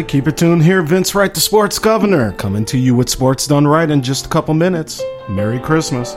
Right, keep it tuned here. Vince Wright, the sports governor, coming to you with sports done right in just a couple minutes. Merry Christmas.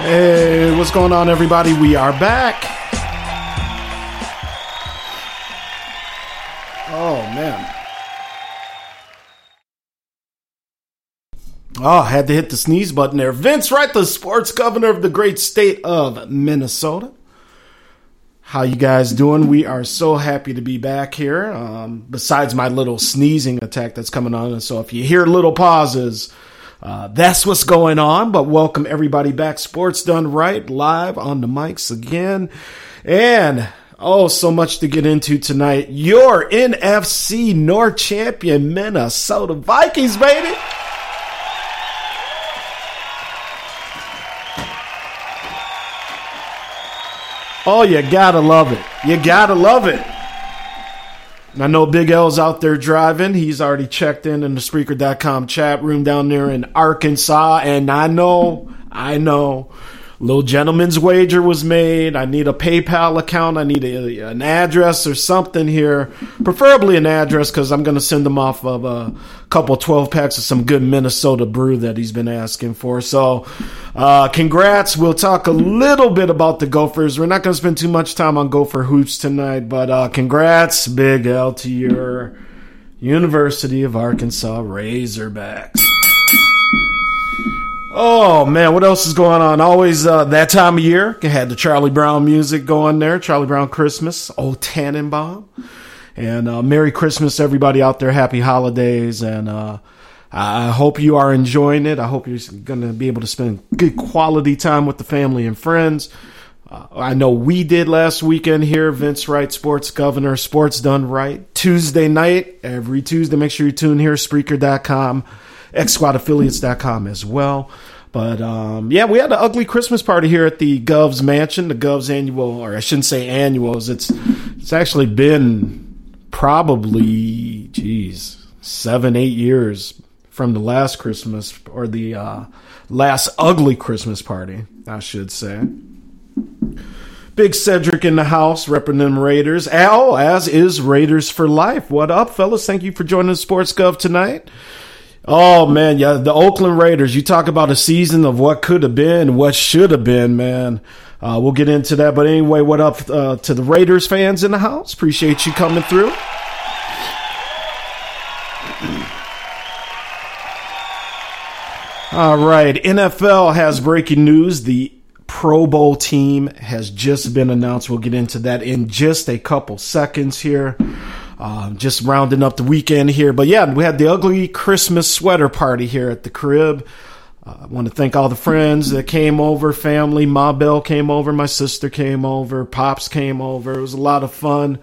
Hey, what's going on, everybody? We are back. Oh, man. Oh, had to hit the sneeze button there. Vince Wright, the sports governor of the great state of Minnesota. How you guys doing? We are so happy to be back here. Um, besides my little sneezing attack that's coming on, so if you hear little pauses, uh, that's what's going on, but welcome everybody back. Sports Done Right, live on the mics again. And oh, so much to get into tonight. Your NFC North champion Minnesota Vikings, baby. Oh, you gotta love it. You gotta love it. I know Big L's out there driving. He's already checked in in the Spreaker.com chat room down there in Arkansas. And I know, I know little gentleman's wager was made. I need a PayPal account. I need a, an address or something here, preferably an address because I'm going to send him off of a couple 12 packs of some good Minnesota brew that he's been asking for. So, uh, congrats. We'll talk a little bit about the Gophers. We're not going to spend too much time on Gopher hoops tonight, but uh, congrats, Big L, to your University of Arkansas Razorbacks. Oh man, what else is going on? Always uh, that time of year. Had the Charlie Brown music going there. Charlie Brown Christmas. Old Tannenbaum. And uh, Merry Christmas, everybody out there. Happy holidays, and uh, I hope you are enjoying it. I hope you're going to be able to spend good quality time with the family and friends. Uh, I know we did last weekend here. Vince Wright, Sports Governor, Sports Done Right. Tuesday night, every Tuesday. Make sure you tune here, Spreaker.com xsquadaffiliates.com as well. But um, yeah, we had an ugly Christmas party here at the Gov's Mansion, the Gov's annual, or I shouldn't say annuals. It's it's actually been probably, geez, seven, eight years from the last Christmas or the uh, last ugly Christmas party. I should say. Big Cedric in the house, repping them Raiders. Al, as is Raiders for life. What up, fellas? Thank you for joining Sports Gov tonight. Oh man, yeah, the Oakland Raiders. You talk about a season of what could have been, what should have been, man. Uh, we'll get into that. But anyway, what up uh, to the Raiders fans in the house? Appreciate you coming through. All right, NFL has breaking news. The Pro Bowl team has just been announced. We'll get into that in just a couple seconds here. Uh, just rounding up the weekend here. But yeah, we had the ugly Christmas sweater party here at the crib. Uh, I want to thank all the friends that came over, family. Ma Bell came over, my sister came over, Pops came over. It was a lot of fun.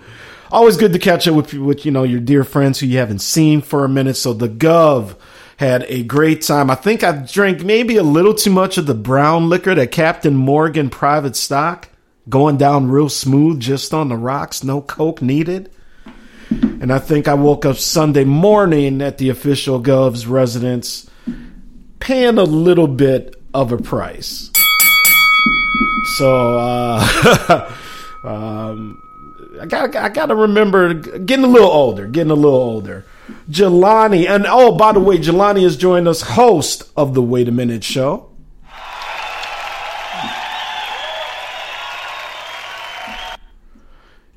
Always good to catch up with, with you know your dear friends who you haven't seen for a minute. So the Gov had a great time. I think I drank maybe a little too much of the brown liquor that Captain Morgan private stock, going down real smooth just on the rocks, no coke needed. And I think I woke up Sunday morning at the official Gov's residence paying a little bit of a price. So, uh, um, I got I got to remember getting a little older, getting a little older. Jelani. And oh, by the way, Jelani has joined us, host of the Wait a Minute show.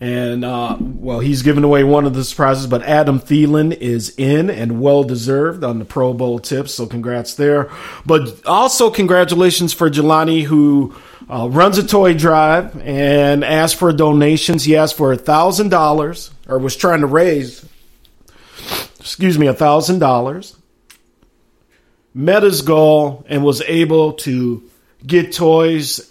And uh, well, he's giving away one of the surprises, but Adam Thielen is in and well deserved on the Pro Bowl tips. So congrats there. But also congratulations for Jelani, who uh, runs a toy drive and asked for donations. He asked for a thousand dollars, or was trying to raise excuse me, a thousand dollars, met his goal, and was able to get toys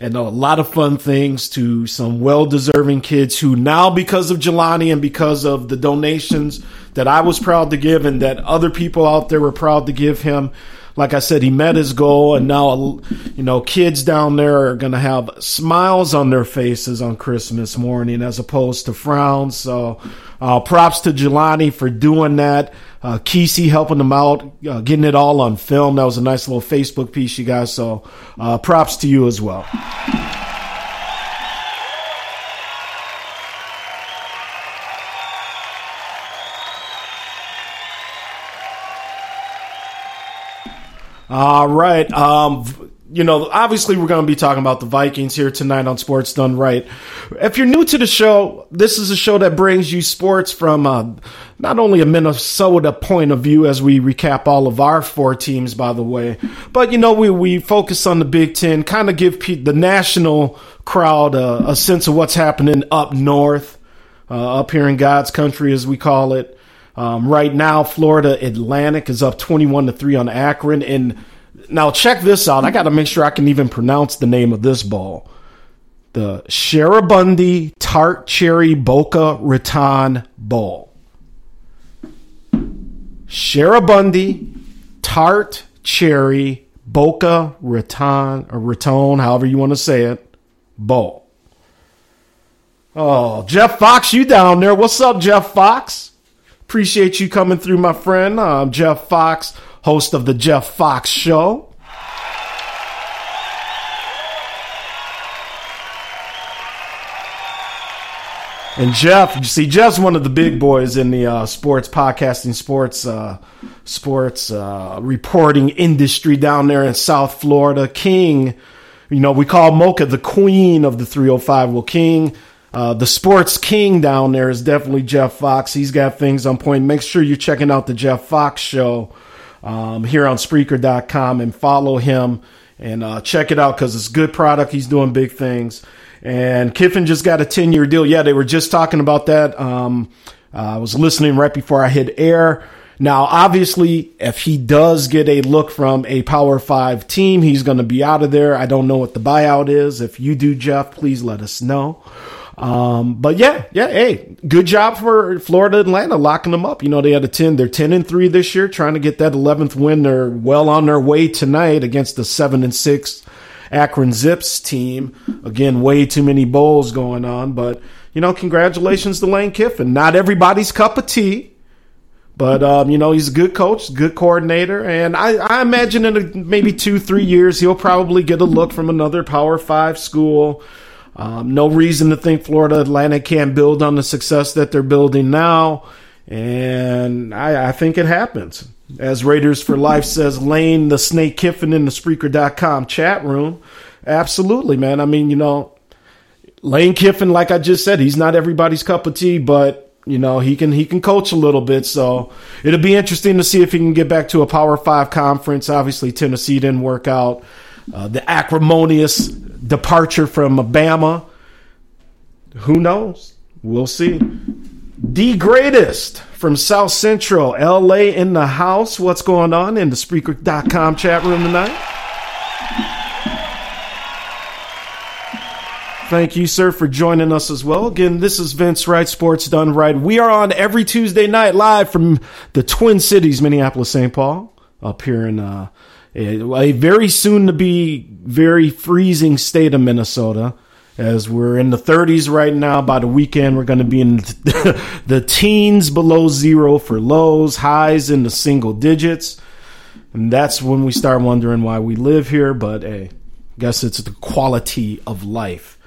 and a lot of fun things to some well deserving kids who now, because of Jelani and because of the donations that I was proud to give and that other people out there were proud to give him, like I said, he met his goal, and now you know kids down there are going to have smiles on their faces on Christmas morning as opposed to frowns. So, uh, props to Jelani for doing that. Uh, Kesey helping them out, uh, getting it all on film. That was a nice little Facebook piece, you guys. So, uh, props to you as well. All right. Um, you know, obviously we're going to be talking about the Vikings here tonight on Sports Done Right. If you're new to the show, this is a show that brings you sports from uh, not only a Minnesota point of view as we recap all of our four teams, by the way, but you know, we, we focus on the Big Ten, kind of give the national crowd a, a, sense of what's happening up north, uh, up here in God's country, as we call it. Um, right now, Florida Atlantic is up 21 to 3 on Akron. And now check this out. I got to make sure I can even pronounce the name of this ball. The Cheribundi Tart Cherry Boca Raton Bowl. Cheribundi Tart Cherry Boca Raton or Raton, however you want to say it, bowl. Oh, Jeff Fox, you down there. What's up, Jeff Fox? Appreciate you coming through, my friend. I'm Jeff Fox, host of the Jeff Fox Show. And Jeff, you see, Jeff's one of the big boys in the uh, sports podcasting, sports, uh, sports uh, reporting industry down there in South Florida. King, you know, we call Mocha the queen of the 305. Well, King uh, the sports king down there is definitely Jeff Fox. He's got things on point. Make sure you're checking out the Jeff Fox show um, here on Spreaker.com and follow him and uh, check it out because it's good product. He's doing big things. And Kiffin just got a 10 year deal. Yeah, they were just talking about that. Um, uh, I was listening right before I hit air. Now, obviously, if he does get a look from a Power Five team, he's going to be out of there. I don't know what the buyout is. If you do, Jeff, please let us know. Um, but yeah, yeah, hey, good job for Florida Atlanta locking them up. You know, they had a 10, they're 10 and 3 this year, trying to get that 11th win. They're well on their way tonight against the 7 and 6 Akron Zips team. Again, way too many bowls going on, but you know, congratulations to Lane Kiffin. Not everybody's cup of tea, But um, you know, he's a good coach, good coordinator, and I, I imagine in a, maybe two, three years he'll probably get a look from another Power Five school. Um, no reason to think Florida Atlantic can't build on the success that they're building now, and I, I think it happens. As Raiders for Life says, Lane the Snake Kiffin in the Spreaker.com chat room. Absolutely, man. I mean, you know, Lane Kiffin, like I just said, he's not everybody's cup of tea, but you know he can he can coach a little bit. So it'll be interesting to see if he can get back to a Power Five conference. Obviously, Tennessee didn't work out. Uh, the acrimonious departure from Alabama. Who knows? We'll see. The greatest from South Central LA in the house. What's going on in the Spreaker.com chat room tonight? Thank you, sir, for joining us as well. Again, this is Vince Wright, Sports Done Right. We are on every Tuesday night live from the Twin Cities, Minneapolis, St. Paul, up here in uh, a, a very soon to be very freezing state of Minnesota. As we're in the 30s right now, by the weekend, we're going to be in the teens below zero for lows, highs in the single digits. And that's when we start wondering why we live here. But hey, guess it's the quality of life.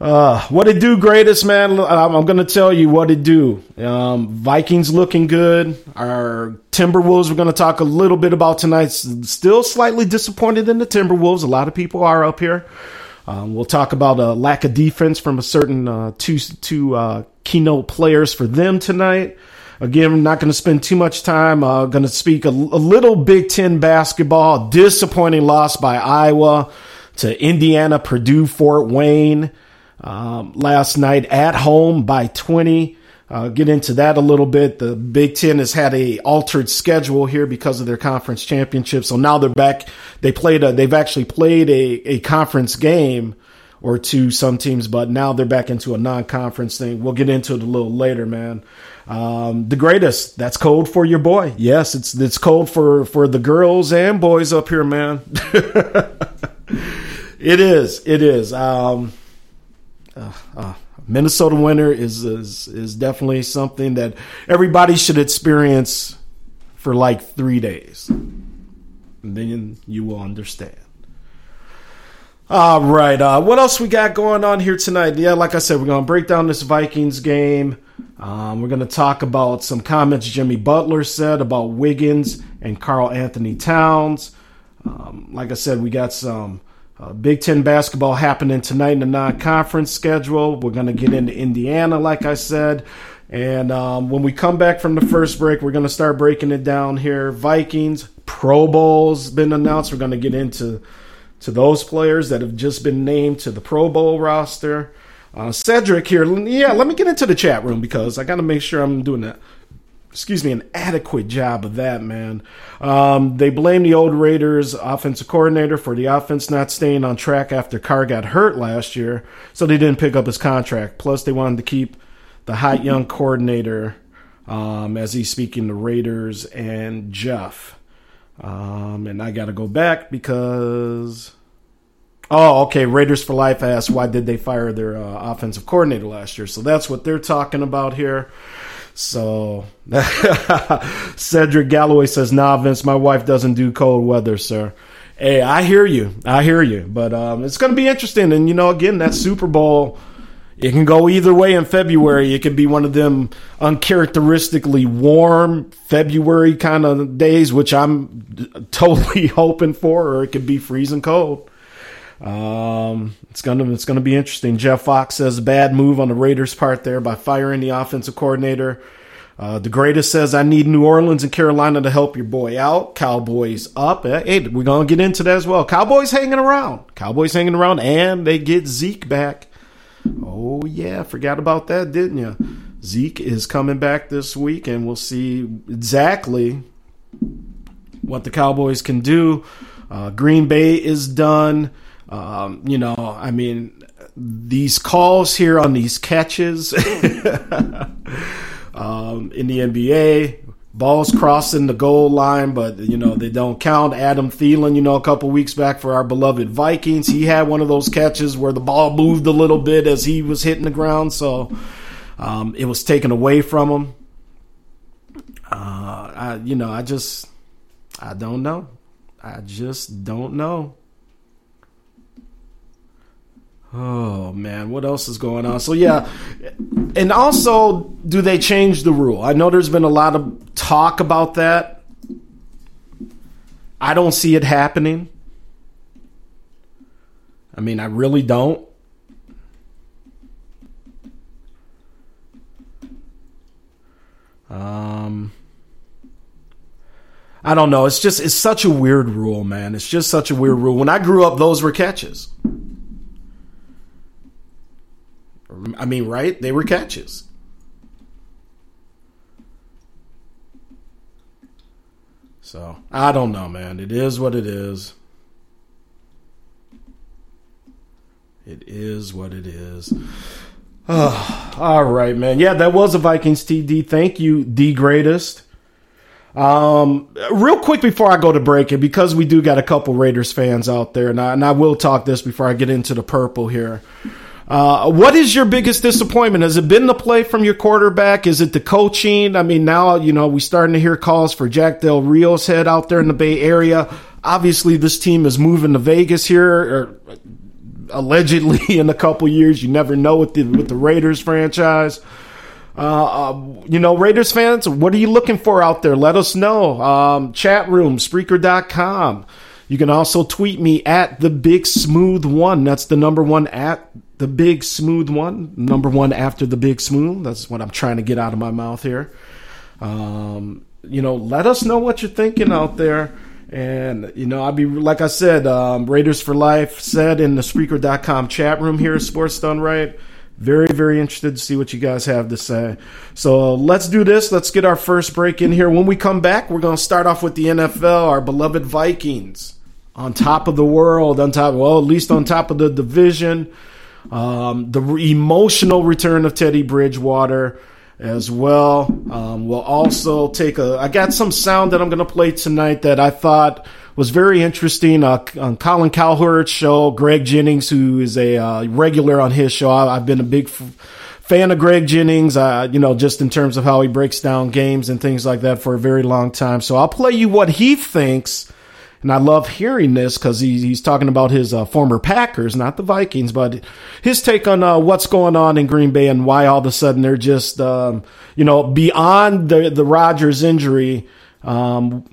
Uh, what it do, greatest man? I'm, I'm going to tell you what it do. Um, Vikings looking good. Our Timberwolves. We're going to talk a little bit about tonight. Still slightly disappointed in the Timberwolves. A lot of people are up here. Um, we'll talk about a lack of defense from a certain uh, two two uh, keynote players for them tonight. Again, I'm not going to spend too much time. Uh, going to speak a, a little Big Ten basketball. Disappointing loss by Iowa to Indiana, Purdue, Fort Wayne um, last night at home by 20. Uh, get into that a little bit. The Big Ten has had a altered schedule here because of their conference championship. So now they're back. They played a, they've actually played a, a conference game or two, some teams, but now they're back into a non-conference thing. We'll get into it a little later, man. Um, the greatest. That's cold for your boy. Yes, it's it's cold for for the girls and boys up here, man. it is. It is. Um, uh, uh, Minnesota winter is, is is definitely something that everybody should experience for like three days. And then you will understand. All right. Uh, what else we got going on here tonight? Yeah, like I said, we're to break down this Vikings game. Um, we're to talk about some comments Jimmy Butler said about Wiggins and Karl-Anthony Towns. Um, like I said, we got some uh, Big Ten basketball happening tonight in the non-conference schedule. We're going to get into Indiana, like I said. And um, when we come back from the first break, we're going to start breaking it down here. Vikings, Pro Bowl's been announced. We're going to get into to those players that have just been named to the Pro Bowl roster. Uh, Cedric here, yeah, let me get into the chat room because I got to make sure I'm doing that excuse me, an adequate job of that, man. Um, they blame the old Raiders offensive coordinator for the offense not staying on track after Carr got hurt last year, so they didn't pick up his contract. Plus, they wanted to keep the hot young coordinator um, as he's speaking to Raiders and Jeff. Um, and I got to go back because. Oh, okay. Raiders for Life asked why did they fire their uh, offensive coordinator last year? So that's what they're talking about here. So Cedric Galloway says, "Nah, Vince, my wife doesn't do cold weather, sir." Hey, I hear you. I hear you. But um, it's going to be interesting. And you know, again, that Super Bowl, it can go either way in February. It could be one of them uncharacteristically warm February kind of days, which I'm totally hoping for, or it could be freezing cold. Um, it's gonna it's gonna be interesting. Jeff Fox says a bad move on the Raiders' part there by firing the offensive coordinator. Uh, the greatest says I need New Orleans and Carolina to help your boy out. Cowboys up. Hey, we're gonna get into that as well. Cowboys hanging around. Cowboys hanging around, and they get Zeke back. Oh yeah, forgot about that, didn't you? Zeke is coming back this week, and we'll see exactly what the Cowboys can do. Uh, Green Bay is done. Um, you know, I mean, these calls here on these catches um, in the NBA, balls crossing the goal line, but you know they don't count. Adam Thielen, you know, a couple weeks back for our beloved Vikings, he had one of those catches where the ball moved a little bit as he was hitting the ground, so um, it was taken away from him. I, you know, I just, I don't know. I just don't know. Oh man, what else is going on? So yeah, and also, do they change the rule? I know there's been a lot of talk about that. I don't see it happening. I mean, I really don't. Um, I don't know. It's just it's such a weird rule, man. It's just such a weird rule. When I grew up, those were catches. I mean, right? They were catches. So I don't know, man. It is what it is. It is what it is. Oh, all right, man. Yeah, that was a Vikings TD. Thank you, the greatest. Um, real quick before I go to break, and because we do got a couple Raiders fans out there, and I, and I will talk this before I get into the purple here. Uh, what is your biggest disappointment? Has it been the play from your quarterback? Is it the coaching? I mean, now, you know, we starting to hear calls for Jack Del Rio's head out there in the Bay Area. Obviously, this team is moving to Vegas here, or allegedly in a couple years. You never know with the, with the Raiders franchise. Uh, uh, you know, Raiders fans, what are you looking for out there? Let us know. Um, chat room, Spreaker.com. You can also tweet me at the big smooth one. That's the number one at the big smooth one, number one after the big smooth. That's what I'm trying to get out of my mouth here. Um, you know, let us know what you're thinking out there. And, you know, I'd be, like I said, um, Raiders for Life said in the Spreaker.com chat room here Sports Done Right. Very, very interested to see what you guys have to say. So let's do this. Let's get our first break in here. When we come back, we're going to start off with the NFL, our beloved Vikings on top of the world, on top, well, at least on top of the division. Um, the emotional return of Teddy Bridgewater as well. Um, we'll also take a. I got some sound that I'm going to play tonight that I thought was very interesting. Uh, on Colin Cowherd's show, Greg Jennings, who is a uh, regular on his show, I, have been a big f- fan of Greg Jennings. Uh, you know, just in terms of how he breaks down games and things like that for a very long time. So I'll play you what he thinks and I love hearing this because he's, he's talking about his uh, former Packers, not the Vikings, but his take on uh, what's going on in Green Bay and why all of a sudden they're just, um, you know, beyond the, the Rodgers injury. Um,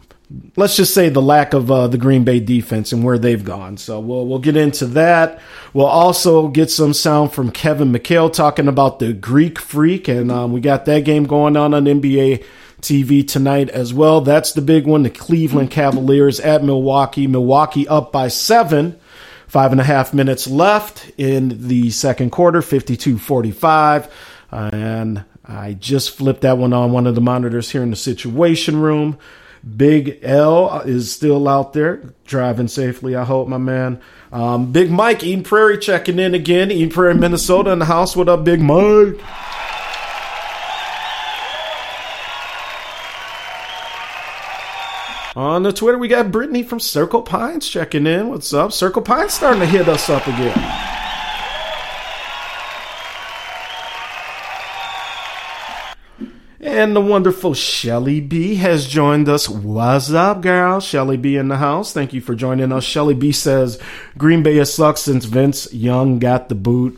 let's just say the lack of uh, the Green Bay defense and where they've gone. So we'll we'll get into that. We'll also get some sound from Kevin McHale talking about the Greek Freak, and um, we got that game going on on NBA TV tonight as well. That's the big one. The Cleveland Cavaliers at Milwaukee. Milwaukee up by seven. Five and a half minutes left in the second quarter, 52 45. And I just flipped that one on one of the monitors here in the situation room. Big L is still out there driving safely, I hope, my man. Um, Big Mike, Eden Prairie checking in again. Eden Prairie, Minnesota in the house. What up, Big Mike? On the Twitter, we got Brittany from Circle Pines checking in. What's up? Circle Pines starting to hit us up again. And the wonderful Shelly B has joined us. What's up, girl? Shelly B in the house. Thank you for joining us. Shelly B says Green Bay has sucked since Vince Young got the boot.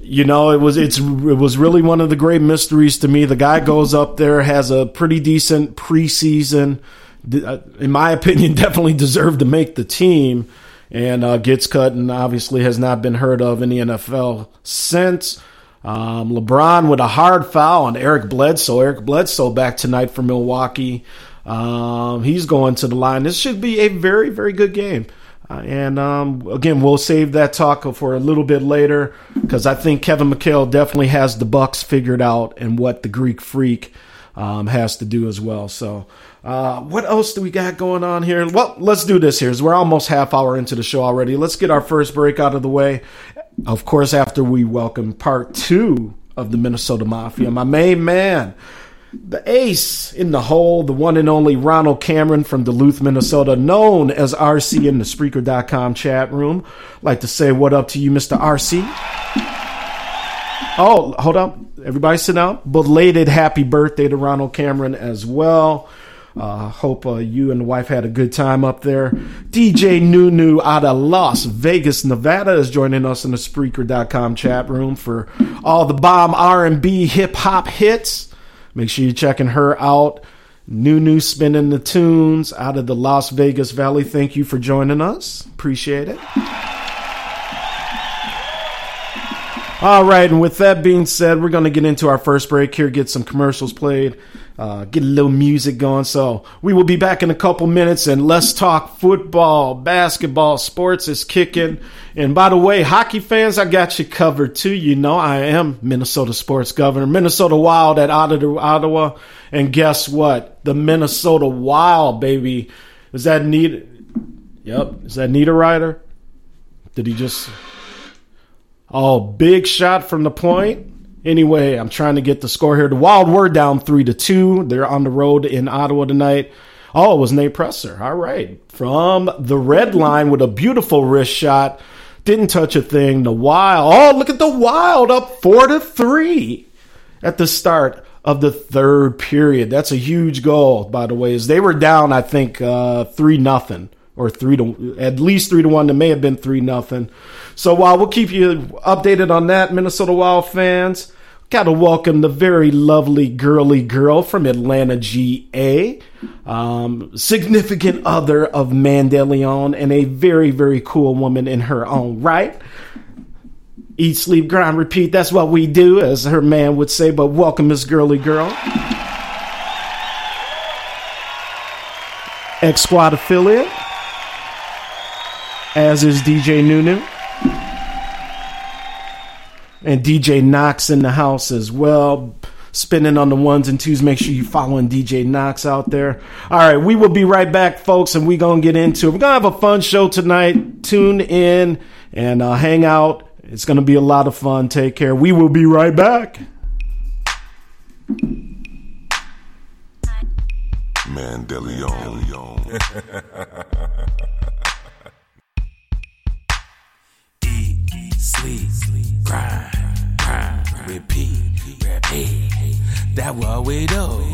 You know, it was it's it was really one of the great mysteries to me. The guy goes up there, has a pretty decent preseason in my opinion, definitely deserved to make the team and uh, gets cut and obviously has not been heard of in the NFL since. Um, LeBron with a hard foul on Eric Bledsoe. Eric Bledsoe back tonight for Milwaukee. Um, he's going to the line. This should be a very, very good game. Uh, and um, again, we'll save that talk for a little bit later because I think Kevin McHale definitely has the Bucks figured out and what the Greek Freak um, has to do as well. So uh, what else do we got going on here? Well, let's do this here. We're almost half hour into the show already. Let's get our first break out of the way. Of course, after we welcome part two of the Minnesota Mafia, my main man, the ace in the hole, the one and only Ronald Cameron from Duluth, Minnesota, known as RC in the Spreaker.com chat room. Like to say what up to you, Mr. RC. Oh, hold up. Everybody sit down. Belated happy birthday to Ronald Cameron as well. Uh, hope uh, you and the wife had a good time up there. DJ Nunu out of Las Vegas, Nevada, is joining us in the Spreaker.com chat room for all the bomb R&B hip hop hits. Make sure you're checking her out. Nunu spinning the tunes out of the Las Vegas Valley. Thank you for joining us. Appreciate it. All right, and with that being said, we're going to get into our first break here, get some commercials played, uh, get a little music going. So we will be back in a couple minutes, and let's talk football, basketball, sports is kicking. And by the way, hockey fans, I got you covered too. You know, I am Minnesota sports governor, Minnesota Wild at Ottawa. And guess what? The Minnesota Wild, baby. Is that neat? Yep. Is that Niederreiter? Did he just Oh, big shot from the point. Anyway, I'm trying to get the score here. The Wild were down three to two. They're on the road in Ottawa tonight. Oh, it was Nate Prosser. All right. From the red line with a beautiful wrist shot. Didn't touch a thing. The Wild. Oh, look at the Wild up four to three at the start of the third period. That's a huge goal, by the way. As they were down, I think uh, three nothing or three to at least three to one. It may have been three nothing. So while we'll keep you updated on that, Minnesota Wild fans, got to welcome the very lovely girly girl from Atlanta, GA, um, significant other of Mandelion, and a very, very cool woman in her own right. Eat, sleep, grind, repeat. That's what we do, as her man would say. But welcome, Miss Girly Girl. X Squad affiliate, as is DJ Nunu and DJ Knox in the house as well. Spinning on the ones and twos. Make sure you're following DJ Knox out there. All right, we will be right back, folks, and we're gonna get into it. We're gonna have a fun show tonight. Tune in and uh, hang out. It's gonna be a lot of fun. Take care. We will be right back. Mandelion. sleep, grind, grind, repeat, repeat. That what we do.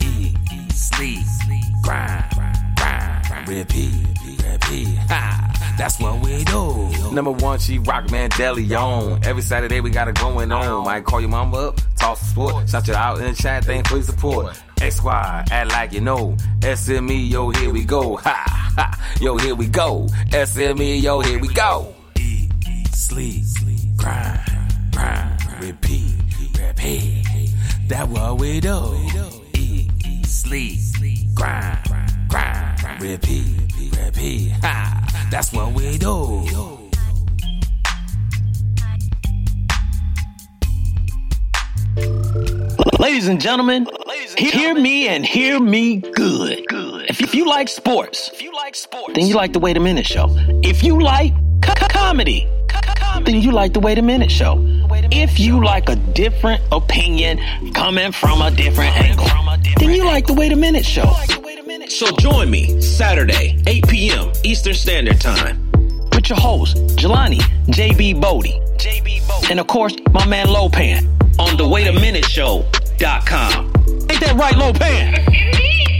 Eat, sleep, grind, grind, repeat, repeat. Ha, that's what we do. Number one, she rock Mandelion. Every Saturday we got it going on. Might call your mama up, toss a sport, shout you out in the chat, thank for your support. X Squad, act like you know. SME, yo, here we go. Ha, ha, yo, here we go. SME, yo, here we go sleep, grind, grind, repeat, repeat. That what we do. Eat, sleep, grind, grind, repeat, repeat. Ha, that's what we do. Ladies and gentlemen, hear me and hear me good. Good. If you like sports, if you like sports, then you like the Wait a Minute Show. If you like comedy then you like the Wait a Minute show. If you like a different opinion coming from a different angle, then you like the Wait a Minute show. So join me Saturday, 8 p.m. Eastern Standard Time with your host, Jelani JB Bodie. And of course, my man Lopan on the Wait a Minute Show.com. Ain't that right, Lopan?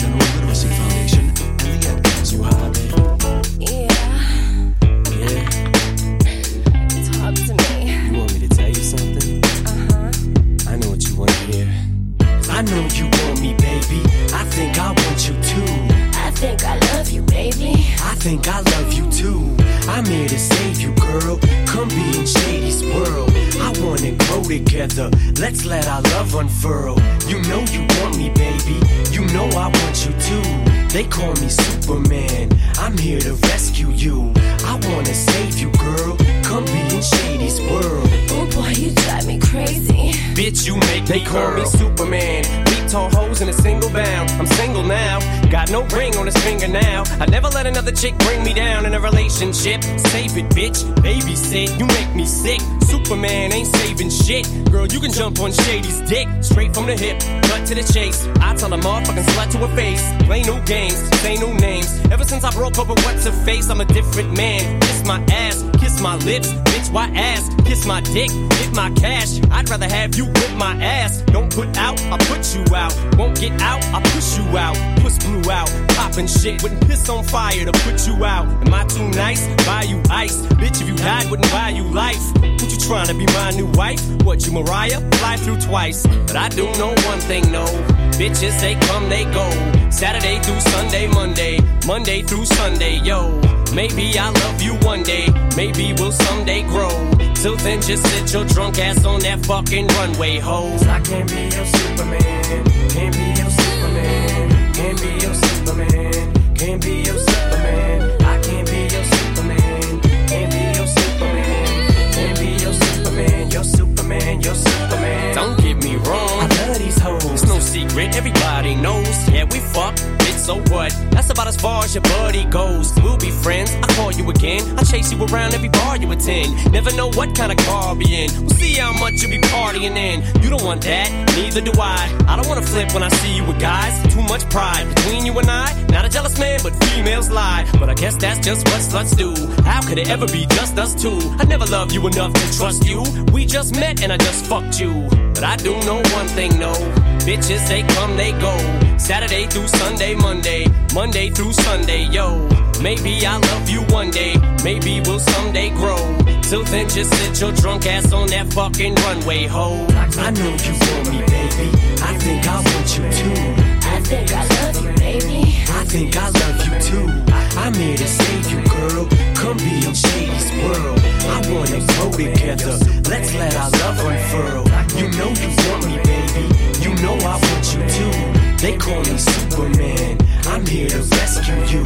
love unfurl. You know you want me, baby. You know I want you too. They call me Superman. I'm here to rescue you. I wanna save you, girl. Come be in Shady's world. Oh boy, you drive me crazy. Bitch, you make they call me Superman. Beat tall hoes in a single bound. I'm single now. Got no ring on his finger now. I never let another chick bring me down in a relationship. Save it, bitch. Babysit. You make me sick. Superman ain't saving shit. Girl, you can jump on Shady's dick. Straight from the hip. Cut to the chase. I tell a motherfucking slut to her face. Play new games. Say new names. Ever since I broke up with what's her face, I'm a different man. Kiss my ass. My lips. Bitch, why ass? Kiss my dick. Get my cash. I'd rather have you whip my ass. Don't put out. I put you out. Won't get out. I push you out. Puss blew out. Popping shit. Wouldn't piss on fire to put you out. Am I too nice? Buy you ice. Bitch, if you died, wouldn't buy you life. What you trying to be my new wife? What you Mariah? Fly through twice. But I do know one thing, no. Bitches, they come, they go. Saturday through Sunday, Monday. Monday through Sunday, yo. Maybe I'll love you one day. Maybe we'll someday grow. Till then, just sit your drunk ass on that fucking runway, ho. I can't be your Superman. Can't be your Superman. Can't be your Superman. Can't be your Superman. I can't be your Superman. Can't be your Superman. Can't be your Superman. Your Superman. Your Superman. Don't get me wrong. I love these hoes. It's no secret. Everybody knows. Yeah, we fuck. So what? That's about as far as your buddy goes. We'll be friends. I call you again. I chase you around every bar you attend. Never know what kind of car be in. We'll see how much you be partying in. You don't want that. Neither do I. I don't wanna flip when I see you with guys. Too much pride between you and I. Not a jealous man, but females lie. But I guess that's just what sluts do. How could it ever be just us two? I never loved you enough to trust you. We just met and I just fucked you. But I do know one thing, no. Bitches, they come, they go. Saturday through Sunday, Monday. Monday through Sunday, yo. Maybe I'll love you one day. Maybe we'll someday grow. Till then, just sit your drunk ass on that fucking runway, ho. I know you want me, baby. I think I want you too. I think I love you, baby. I think I love you too. I'm here to save you, girl. Come be in Shady's world. I wanna grow together. Let's let our love unfurl. You know you want me, baby. You know I want you too. They call me Superman. I'm here to rescue you.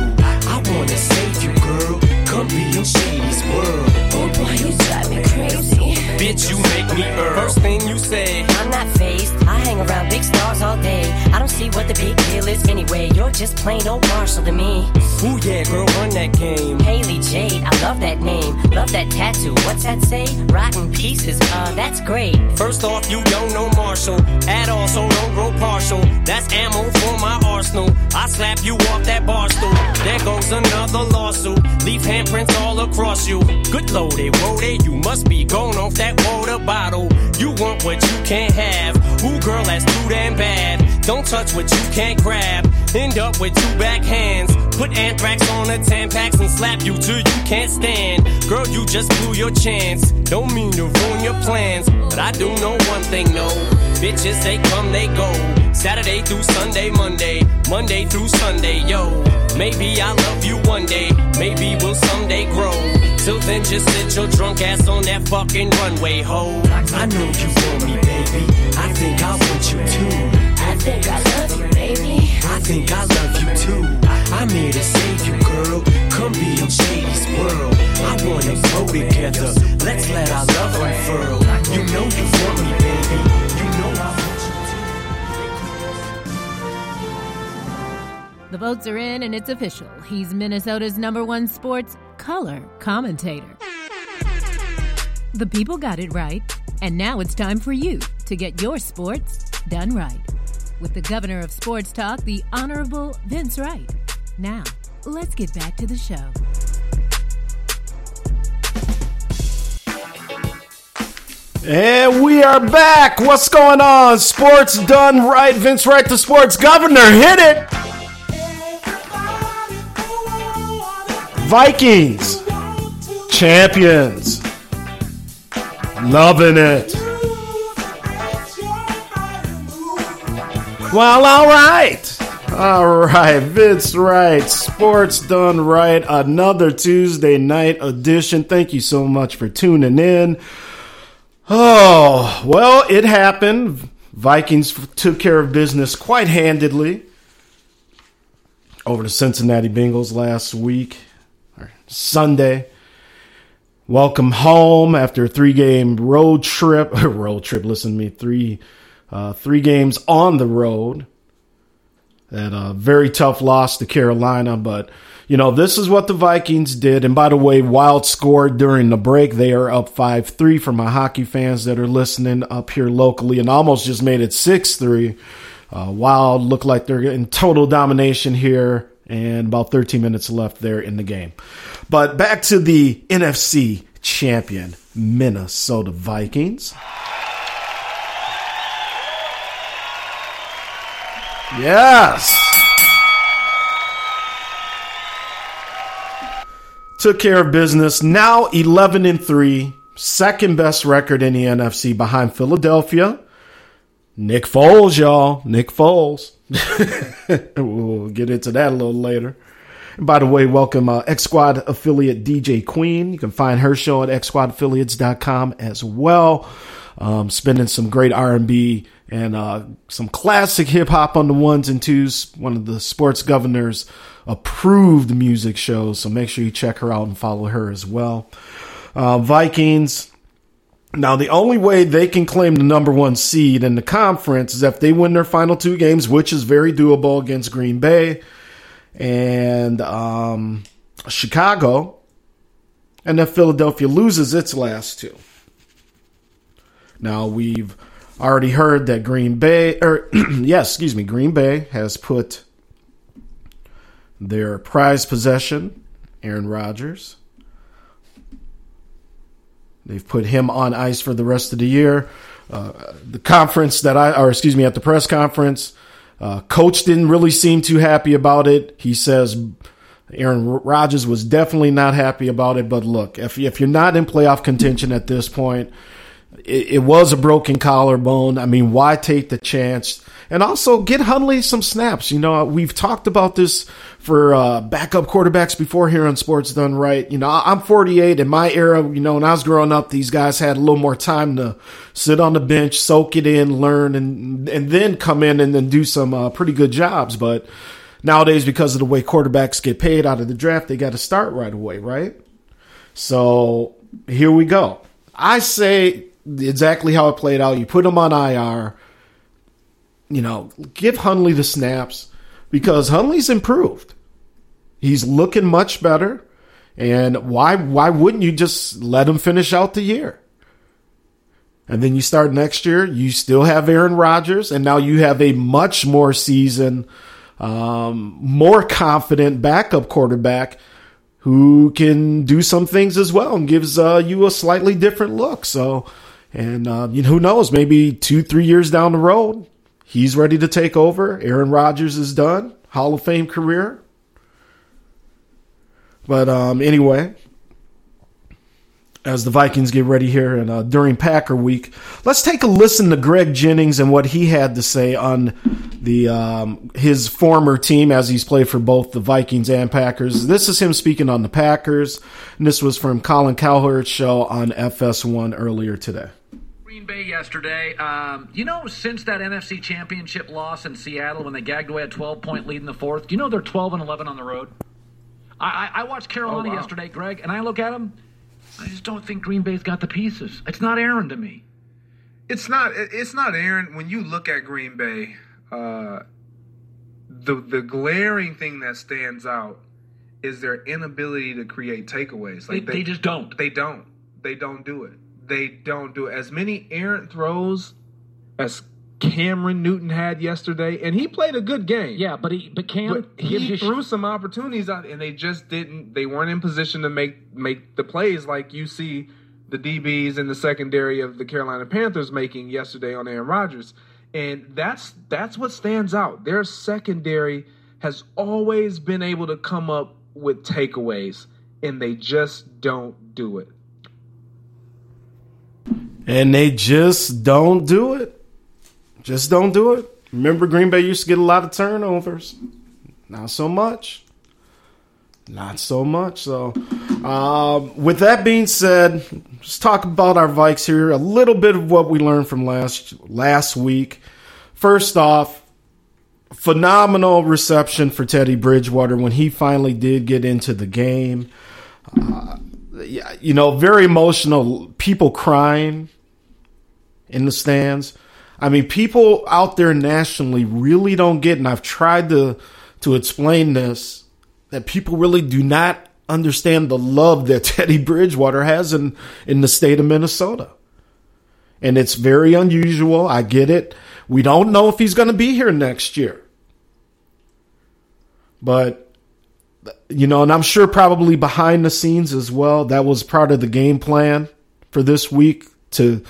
I wanna save you, girl. Come be in Shady's world. Oh boy, you drive me crazy. Bitch, you make me earn. First thing you say. I'm not phased. I hang around big stars all day. I don't see what the big deal is anyway. You're just plain old Marshall to me. Ooh yeah, girl, run that game. Hailie Jade, I love that name. Love that tattoo. What's that say? Rotten pieces. Uh, that's great. First off, you don't know Marshall at all, so don't grow partial. That's ammo for my arsenal. I slap you off that bar stool. There goes another lawsuit. Leave handprints all across you. Good loaded, woaded. You must be going off that water bottle. You want what you can't have. Ooh, girl, that's too damn bad. Don't touch what you can't grab. End up with two back hands. Put anthrax on the Tampax and slap you till you can't stand. Girl, you just blew your chance. Don't mean to ruin your plans, but I do know one thing, no. Bitches, they come, they go. Saturday through Sunday, Monday. Monday through Sunday, yo. Maybe I'll love you one day. Maybe we'll someday grow. Till then, just sit your drunk ass on that fucking runway, ho. I know you want me, baby. I think I want you too. I think I love you, baby. I think I love you too. I'm here to save you, girl. Come be in Shady's world. I wanna go together. Let's let our love unfurl. You know you want me, baby. The votes are in and it's official. He's Minnesota's number one sports color commentator. The people got it right, and now it's time for you to get your sports done right. With the governor of sports talk, the Honorable Vince Wright. Now, let's get back to the show. And we are back. What's going on? Sports done right. Vince Wright, the sports governor. Hit it. Vikings. Champions. Loving it. Well, all right. All right, Vince Wright, Sports Done Right, another Tuesday night edition. Thank you so much for tuning in. Oh, well, it happened. Vikings took care of business quite handedly over the Cincinnati Bengals last week, Sunday. Welcome home after a three game road trip. road trip, listen to me, three, uh, three games on the road. That a very tough loss to Carolina, but you know, this is what the Vikings did. And by the way, Wild scored during the break. They are up 5 3 for my hockey fans that are listening up here locally and almost just made it 6 3. Uh, Wild look like they're in total domination here and about 13 minutes left there in the game. But back to the NFC champion, Minnesota Vikings. Yes. Took care of business. Now 11 and 3, second best record in the NFC behind Philadelphia. Nick Foles, y'all. Nick Foles. we'll get into that a little later. And by the way, welcome uh, X Squad affiliate DJ Queen. You can find her show at xsquadaffiliates.com as well. Um, spending some great R&B and uh, some classic hip hop on the ones and twos. One of the sports governors approved music shows, so make sure you check her out and follow her as well. Uh, Vikings. Now, the only way they can claim the number one seed in the conference is if they win their final two games, which is very doable against Green Bay and um, Chicago, and if Philadelphia loses its last two. Now, we've already heard that Green Bay, or yes, excuse me, Green Bay has put their prized possession, Aaron Rodgers. They've put him on ice for the rest of the year. Uh, the conference that I, or excuse me, at the press conference, uh, coach didn't really seem too happy about it. He says Aaron Rodgers was definitely not happy about it. But look, if if you're not in playoff contention at this point, it, it, was a broken collarbone. I mean, why take the chance? And also get Hundley some snaps. You know, we've talked about this for uh, backup quarterbacks before here on Sports Done Right. You know, I'm 48. In my era, you know, when I was growing up, these guys had a little more time to sit on the bench, soak it in, learn, and and then come in and then do some uh, pretty good jobs. But nowadays, because of the way quarterbacks get paid out of the draft, they got to start right away, right? So here we go. I say exactly how it played out. You put him on IR. You know, give Hundley the snaps because Hundley's improved. He's looking much better. And why why wouldn't you just let him finish out the year? And then you start next year, you still have Aaron Rodgers, and now you have a much more seasoned, um, more confident backup quarterback who can do some things as well and gives uh, you a slightly different look. So and uh, you know, who knows? Maybe two, three years down the road, he's ready to take over. Aaron Rodgers is done, Hall of Fame career. But um, anyway, as the Vikings get ready here and uh, during Packer Week, let's take a listen to Greg Jennings and what he had to say on the um, his former team as he's played for both the Vikings and Packers. This is him speaking on the Packers, and this was from Colin Cowherd's show on FS1 earlier today. Green Bay yesterday. Um, you know, since that NFC Championship loss in Seattle when they gagged away a 12 point lead in the fourth, do you know they're 12 and 11 on the road? I, I, I watched Carolina oh, wow. yesterday, Greg, and I look at them. I just don't think Green Bay's got the pieces. It's not Aaron to me. It's not. It's not Aaron. When you look at Green Bay, uh, the the glaring thing that stands out is their inability to create takeaways. Like they, they, they just don't. They don't. They don't do it they don't do it. As many errant throws as Cameron Newton had yesterday, and he played a good game. Yeah, but he but Cam but he threw sh- some opportunities out, and they just didn't. They weren't in position to make make the plays like you see the DBs in the secondary of the Carolina Panthers making yesterday on Aaron Rodgers, and that's that's what stands out. Their secondary has always been able to come up with takeaways, and they just don't do it and they just don't do it. Just don't do it. Remember, Green Bay used to get a lot of turnovers. Not so much. Not so much. So, um, with that being said, let's talk about our Vikes here. A little bit of what we learned from last last week. First off, phenomenal reception for Teddy Bridgewater when he finally did get into the game. Uh, you know, very emotional. People crying in the stands. I mean, people out there nationally really don't get, and I've tried to to explain this that people really do not understand the love that Teddy Bridgewater has in, in the state of Minnesota. And it's very unusual. I get it. We don't know if he's going to be here next year. But, you know, and I'm sure probably behind the scenes as well, that was part of the game plan for this week to,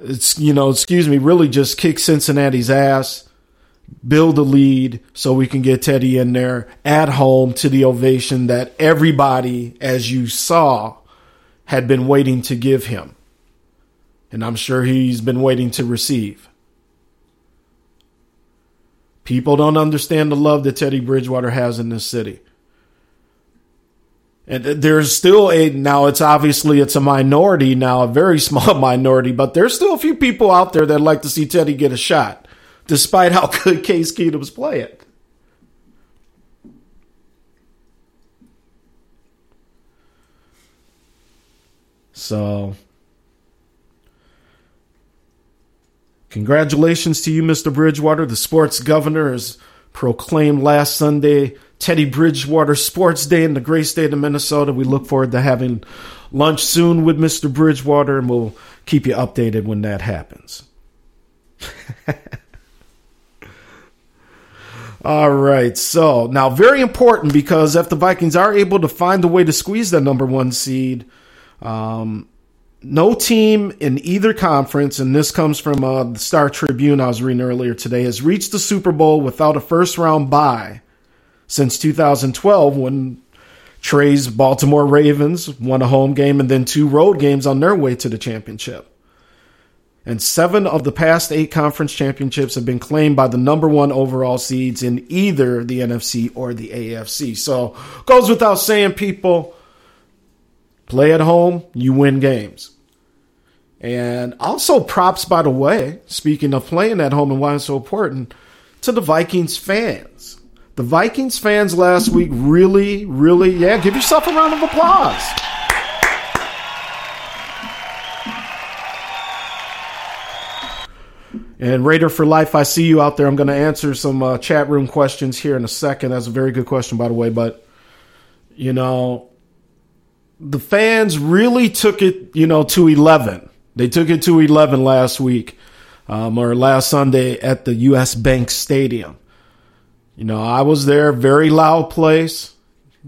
it's, you know, excuse me, really just kick Cincinnati's ass build a lead so we can get Teddy in there at home to the ovation that everybody, as you saw, had been waiting to give him. And I'm sure he's been waiting to receive. People don't understand the love that Teddy Bridgewater has in this city. And there's still a now it's obviously it's a minority now, a very small minority, but there's still a few people out there that like to see Teddy get a shot despite how good Case Keenum's playing. So, congratulations to you, Mr. Bridgewater. The sports governor has proclaimed last Sunday Teddy Bridgewater Sports Day in the great state of Minnesota. We look forward to having lunch soon with Mr. Bridgewater, and we'll keep you updated when that happens. All right. So now, very important because if the Vikings are able to find a way to squeeze that number one seed, um, no team in either conference, and this comes from uh, the Star Tribune I was reading earlier today, has reached the Super Bowl without a first round bye since 2012 when Trey's Baltimore Ravens won a home game and then two road games on their way to the championship and seven of the past eight conference championships have been claimed by the number one overall seeds in either the NFC or the AFC. So, goes without saying, people play at home, you win games. And also, props, by the way, speaking of playing at home and why it's so important, to the Vikings fans. The Vikings fans last week really, really, yeah, give yourself a round of applause. And Raider for Life, I see you out there. I'm going to answer some uh, chat room questions here in a second. That's a very good question, by the way. But, you know, the fans really took it, you know, to 11. They took it to 11 last week um, or last Sunday at the U.S. Bank Stadium. You know, I was there, very loud place.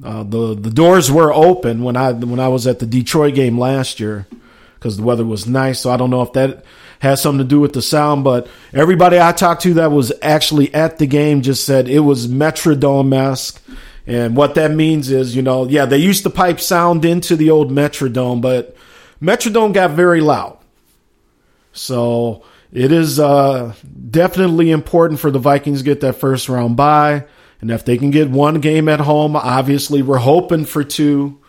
Uh, the the doors were open when I when I was at the Detroit game last year because the weather was nice. So I don't know if that has something to do with the sound, but everybody I talked to that was actually at the game just said it was Metrodome esque. And what that means is, you know, yeah, they used to pipe sound into the old Metrodome, but Metrodome got very loud. So it is uh, definitely important for the Vikings to get that first round bye. And if they can get one game at home, obviously we're hoping for two.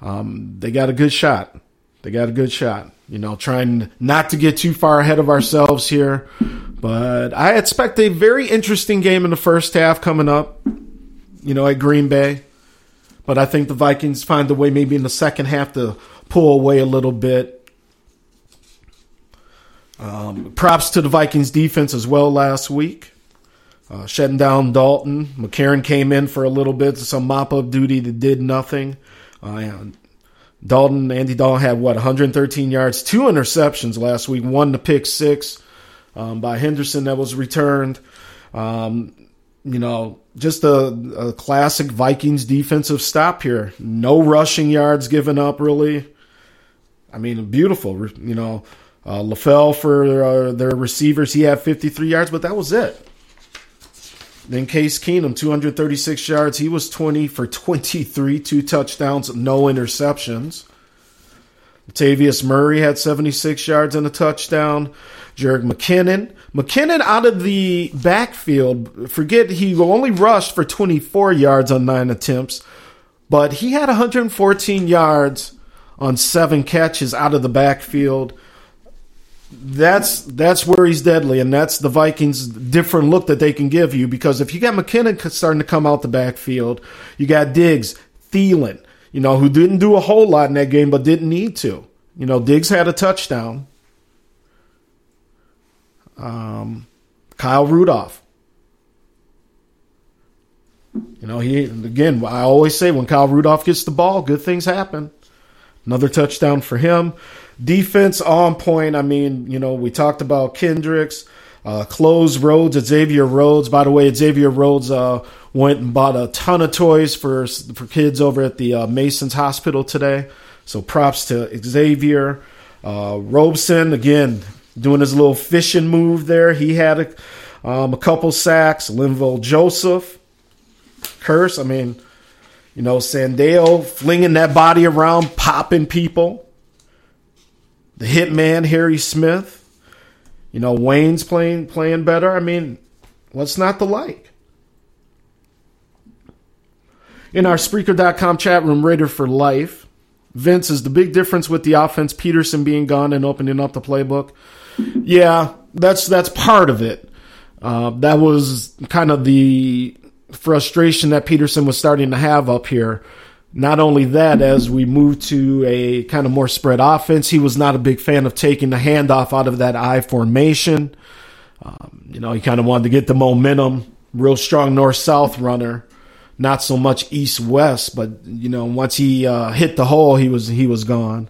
Um, they got a good shot. They got a good shot. You know, trying not to get too far ahead of ourselves here. But I expect a very interesting game in the first half coming up, you know, at Green Bay. But I think the Vikings find a way maybe in the second half to pull away a little bit. Um, props to the Vikings defense as well last week. Uh, shutting down Dalton. McCarron came in for a little bit, some mop up duty that did nothing. Uh, Dalton, Andy Dalton had what 113 yards, two interceptions last week, one to pick six um, by Henderson that was returned. Um, you know, just a, a, classic Vikings defensive stop here. No rushing yards given up, really. I mean, beautiful. You know, uh, LaFell for uh, their receivers, he had 53 yards, but that was it. Then Case Keenum, 236 yards. He was 20 for 23, two touchdowns, no interceptions. Latavius Murray had 76 yards and a touchdown. Jerick McKinnon. McKinnon out of the backfield, forget he only rushed for 24 yards on nine attempts, but he had 114 yards on seven catches out of the backfield. That's that's where he's deadly, and that's the Vikings' different look that they can give you. Because if you got McKinnon starting to come out the backfield, you got Diggs, Thielen, you know, who didn't do a whole lot in that game, but didn't need to. You know, Diggs had a touchdown. Um, Kyle Rudolph. You know, he again. I always say when Kyle Rudolph gets the ball, good things happen. Another touchdown for him. Defense on point. I mean, you know, we talked about Kendricks, uh, close Rhodes, Xavier Rhodes. By the way, Xavier Rhodes uh, went and bought a ton of toys for for kids over at the uh, Masons Hospital today. So props to Xavier. Uh, Robison again doing his little fishing move there. He had a, um, a couple sacks. Linval Joseph, Kearse. I mean, you know, Sendejo flinging that body around, popping people. The hitman Harry Smith. You know, Waynes playing playing better. I mean, what's not to like? In our Spreaker.com chat room, Raider for Life, Vince is the big difference with the offense, Peterson being gone and opening up the playbook. Yeah, that's that's part of it. Uh, that was kind of the frustration that Peterson was starting to have up here. Not only that, as we moved to a kind of more spread offense, he was not a big fan of taking the handoff out of that I formation. Um, you know, he kind of wanted to get the momentum, real strong north south runner, not so much east west. But you know, once he uh, hit the hole, he was he was gone.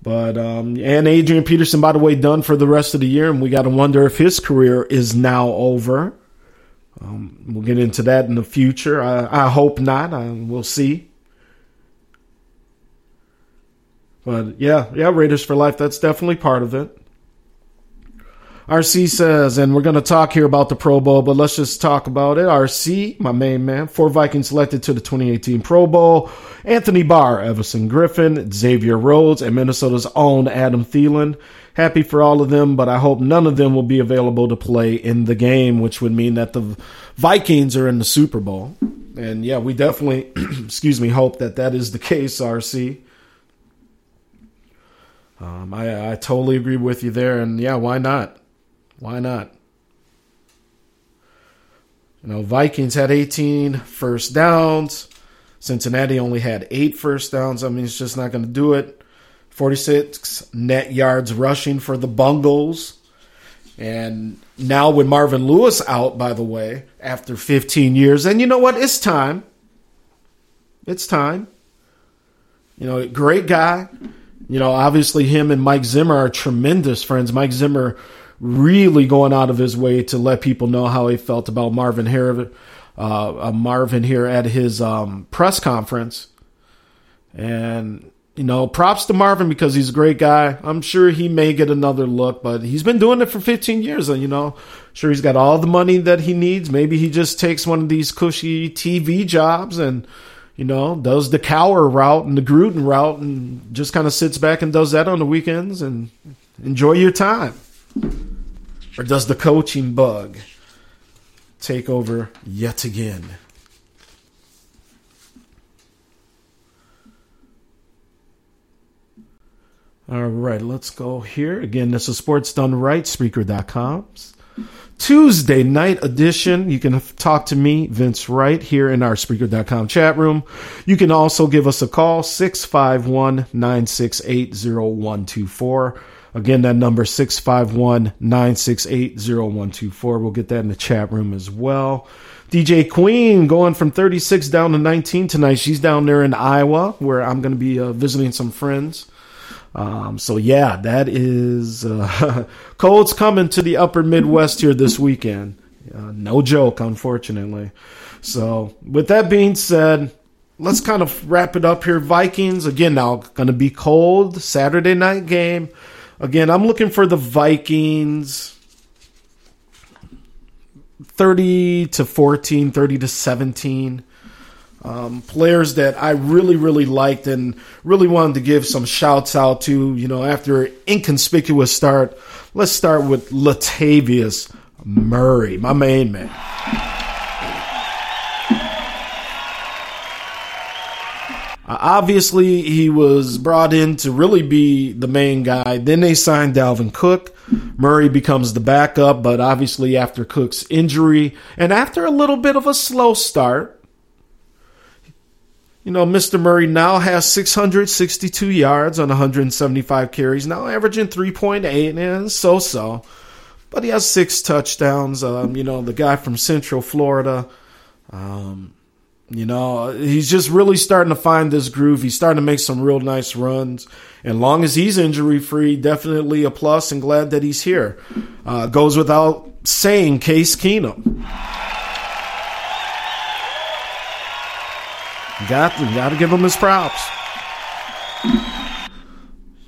But um, and Adrian Peterson, by the way, done for the rest of the year, and we got to wonder if his career is now over. Um, we'll get into that in the future. I, I hope not. I, we'll see. But yeah, yeah, Raiders for life. That's definitely part of it. RC says, and we're going to talk here about the Pro Bowl, but let's just talk about it. RC, my main man, four Vikings selected to the 2018 Pro Bowl. Anthony Barr, Everson Griffen, Xavier Rhodes, and Minnesota's own Adam Thielen. Happy for all of them, but I hope none of them will be available to play in the game, which would mean that the Vikings are in the Super Bowl. And yeah, we definitely, excuse me, hope that that is the case, RC. Um, I, I totally agree with you there, and yeah, why not? Why not? You know, Vikings had 18 first downs. Cincinnati only had eight first downs. I mean, it's just not going to do it. 46 net yards rushing for the Bungles. And now with Marvin Lewis out, by the way, after 15 years, and you know what? It's time. It's time. You know, great guy. You know, obviously him and Mike Zimmer are tremendous friends. Mike Zimmer really going out of his way to let people know how he felt about Marvin here, uh, uh, Marvin here at his um, press conference. And you know, props to Marvin because he's a great guy. I'm sure he may get another look, but he's been doing it for 15 years, and you know, sure he's got all the money that he needs. Maybe he just takes one of these cushy TV jobs and you know, does the Cowherd route and the Gruden route and just kind of sits back and does that on the weekends and enjoy your time. Or does the coaching bug take over yet again? All right, let's go here. Again, this is Sports Done Right, Spreaker.com. Tuesday night edition. You can talk to me, Vince Wright, here in our Spreaker.com chat room. You can also give us a call, 651 968 0124. Again, that number 651 968 0124. We'll get that in the chat room as well. DJ Queen going from 36 down to 19 tonight. She's down there in Iowa where I'm going to be uh, visiting some friends. Um, so yeah, that is uh, cold's coming to the upper Midwest here this weekend. Uh, no joke, unfortunately. So with that being said, let's kind of wrap it up here. Vikings again now going to be cold Saturday night game. Again, I'm looking for the Vikings 30 to 14, 30 to 17. Um, players that I really, really liked and really wanted to give some shouts out to, you know, after an inconspicuous start. Let's start with Latavius Murray, my main man. Uh, obviously, he was brought in to really be the main guy. Then they signed Dalvin Cook. Murray becomes the backup, but obviously, after Cook's injury and after a little bit of a slow start, you know, Mr. Murray now has 662 yards on 175 carries, now averaging 3.8 and so so. But he has six touchdowns. Um, you know, the guy from Central Florida. Um, you know, he's just really starting to find this groove. He's starting to make some real nice runs. And long as he's injury free, definitely a plus and glad that he's here. Uh, goes without saying, Case Keenum. Got, got to give him his props.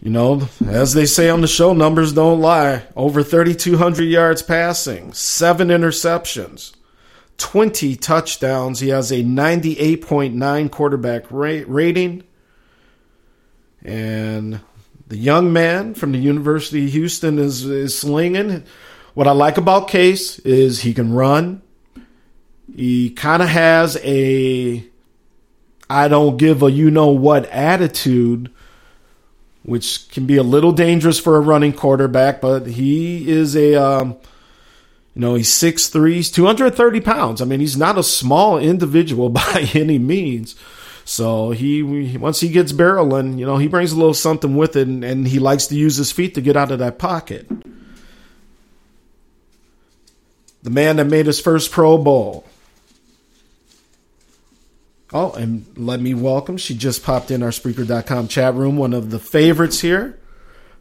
You know, as they say on the show, numbers don't lie. Over 3,200 yards passing, seven interceptions. 20 touchdowns. He has a 98.9 quarterback rating. And the young man from the University of Houston is, is slinging. What I like about Case is he can run. He kind of has a I don't give a you know what attitude, which can be a little dangerous for a running quarterback, but he is a um, you know, he's 6'3, he's 230 pounds. I mean, he's not a small individual by any means. So he once he gets barreling, you know, he brings a little something with it, and, and, he likes to use his feet to get out of that pocket. The man that made his first Pro Bowl. Oh, and let me welcome. She just popped in our Spreaker.com chat room. One of the favorites here.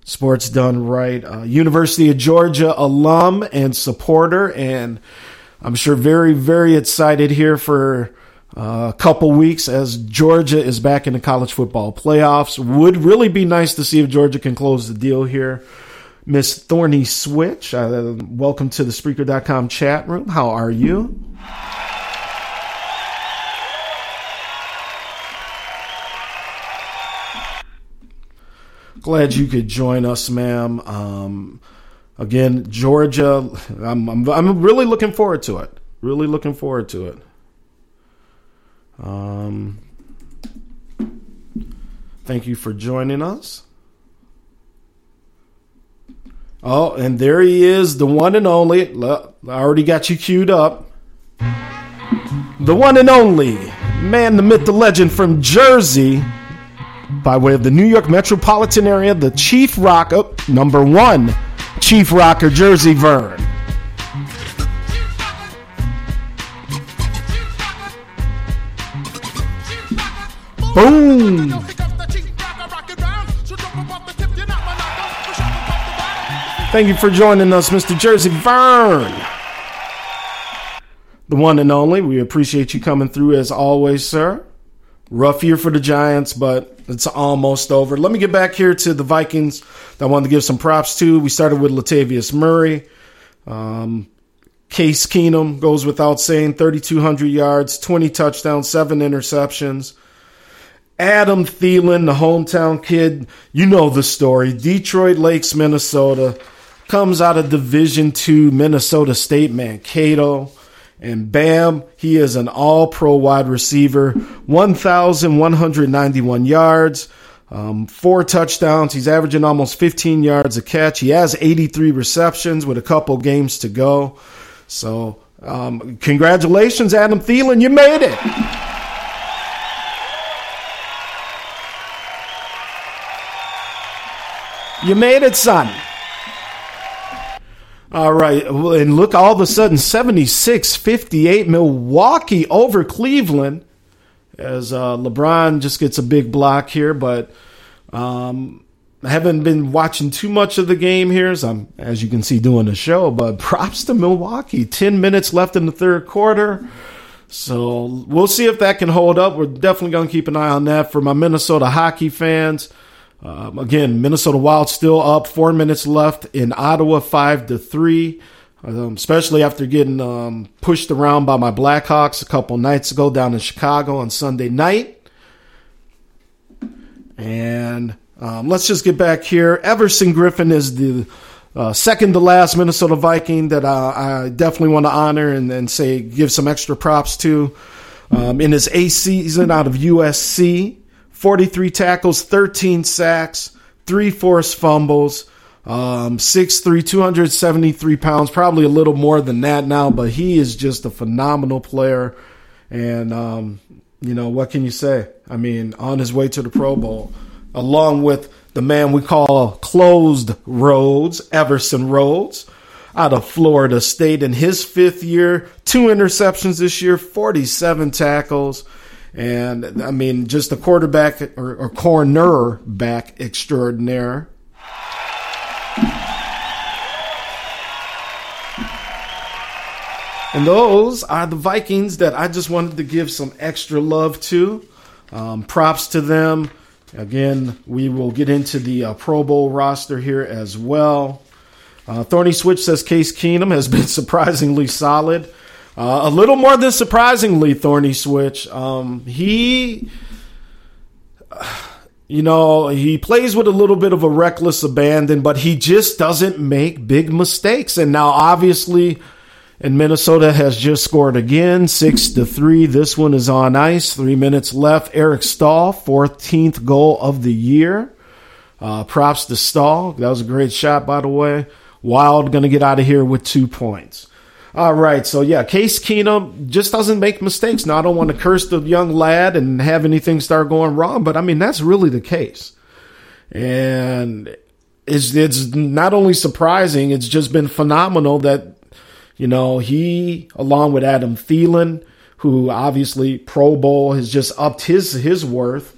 Sports Done Right, uh, University of Georgia alum and supporter, and I'm sure very, very excited here for uh, a couple weeks as Georgia is back in the college football playoffs. Would really be nice to see if Georgia can close the deal here. Miss Thorny Switch, uh, welcome to the Spreaker.com chat room. How are you? Glad you could join us, ma'am. Um, again, Georgia, I'm, I'm, I'm really looking forward to it. Really looking forward to it. Um, thank you for joining us. Oh, and there he is, the one and only. I already got you queued up. The one and only man, the myth, the legend from Jersey by way of the New York metropolitan area, the Chief Rock, oh, number one, Chief Rocker, Jersey Vern. Boom! Thank you for joining us, Mr. Jersey Vern. The one and only. We appreciate you coming through as always, sir. Rough year for the Giants, but it's almost over. Let me get back here to the Vikings I wanted to give some props to. We started with Latavius Murray. Um, Case Keenum goes without saying 3,200 yards, 20 touchdowns, 7 interceptions. Adam Thielen, the hometown kid, you know the story. Detroit Lakes, Minnesota, comes out of Division Two Minnesota State Mankato. And bam, he is an all pro wide receiver, 1,191 yards, um, four touchdowns. He's averaging almost 15 yards a catch. He has 83 receptions with a couple games to go. So, um, congratulations, Adam Thielen. You made it. You made it, son. All right. And look, all of a sudden, 76 58 Milwaukee over Cleveland as uh, LeBron just gets a big block here. But um, I haven't been watching too much of the game here, as I'm, as you can see, doing the show. But props to Milwaukee. 10 minutes left in the third quarter. So we'll see if that can hold up. We're definitely going to keep an eye on that for my Minnesota hockey fans. Um, again, Minnesota Wild still up. Four minutes left in Ottawa, five to three. um, especially after getting um, pushed around by my Blackhawks a couple nights ago down in Chicago on Sunday night. And um, let's just get back here. Everson Griffen is the uh, second to last Minnesota Viking that uh, I definitely want to honor and, and, say give some extra props to. Um, in his A season out of USC, 43 tackles, 13 sacks, three forced fumbles. Um, 6'3, 273 pounds, probably a little more than that now, but he is just a phenomenal player. And, um, you know, what can you say? I mean, on his way to the Pro Bowl, along with the man we call closed Rhodes, Everson Rhodes, out of Florida State in his fifth year, two interceptions this year, 47 tackles. And I mean, just the quarterback or, or corner back extraordinaire. And those are the Vikings that I just wanted to give some extra love to. Um, props to them. Again, we will get into the uh, Pro Bowl roster here as well. Uh, Thorny Switch says Case Keenum has been surprisingly solid. Uh, a little more than surprisingly, Thorny Switch. Um, he, you know, he plays with a little bit of a reckless abandon, but he just doesn't make big mistakes. And now, obviously, and Minnesota has just scored again, six to three. This one is on ice. Three minutes left. Eric Staal, 14th goal of the year. Uh, props to Staal. That was a great shot, by the way. Wild going to get out of here with two points. All right, so yeah, Case Keenum just doesn't make mistakes. Now, I don't want to curse the young lad and have anything start going wrong, but I mean that's really the case. And it's it's not only surprising; it's just been phenomenal that you know, he, along with Adam Thielen, who obviously Pro Bowl has just upped his his worth.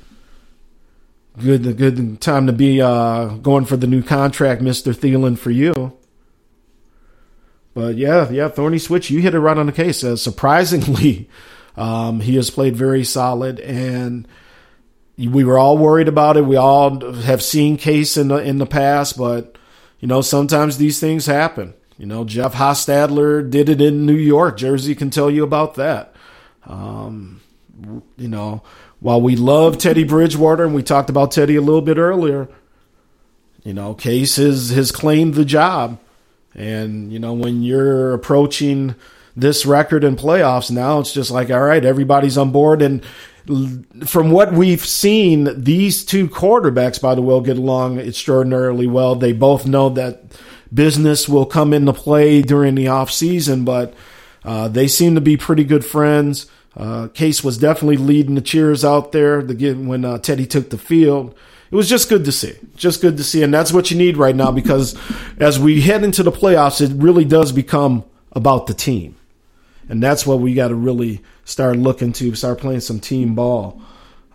Good, good time to be uh, going for the new contract, Mister Thielen, for you. But yeah, yeah, Thorny Switch, you hit it right on the case. Uh, surprisingly, um, he has played very solid, and we were all worried about it. We all have seen Case in the in the past, but you know sometimes these things happen. You know, Jeff Hostetler did it in New York. Jersey can tell you about that. Um, you know, while we love Teddy Bridgewater, and we talked about Teddy a little bit earlier, you know, Case has, has claimed the job. And, you know, when you're approaching this record in playoffs now, it's just like, all right, everybody's on board. And from what we've seen, these two quarterbacks, by the way, get along extraordinarily well. They both know that business will come into play during the off season, but uh, they seem to be pretty good friends. Uh, Case was definitely leading the cheers out there when uh, Teddy took the field. It was just good to see, just good to see, and that's what you need right now because as we head into the playoffs, it really does become about the team, and that's what we got to really start looking to start playing some team ball.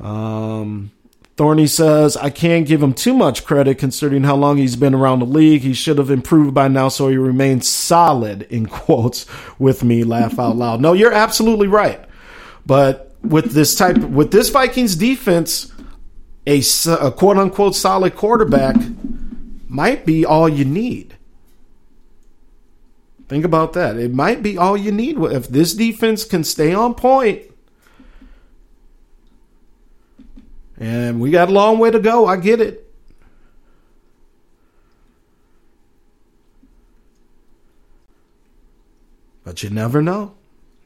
Um, Thorny says, I can't give him too much credit considering how long he's been around the league. He should have improved by now so he remains solid, in quotes, with me, laugh out loud. No, you're absolutely right. But with this type, with this Vikings defense, a, a quote unquote solid quarterback might be all you need. Think about that. It might be all you need. If this defense can stay on point. point, And we got a long way to go. I get it. But you never know.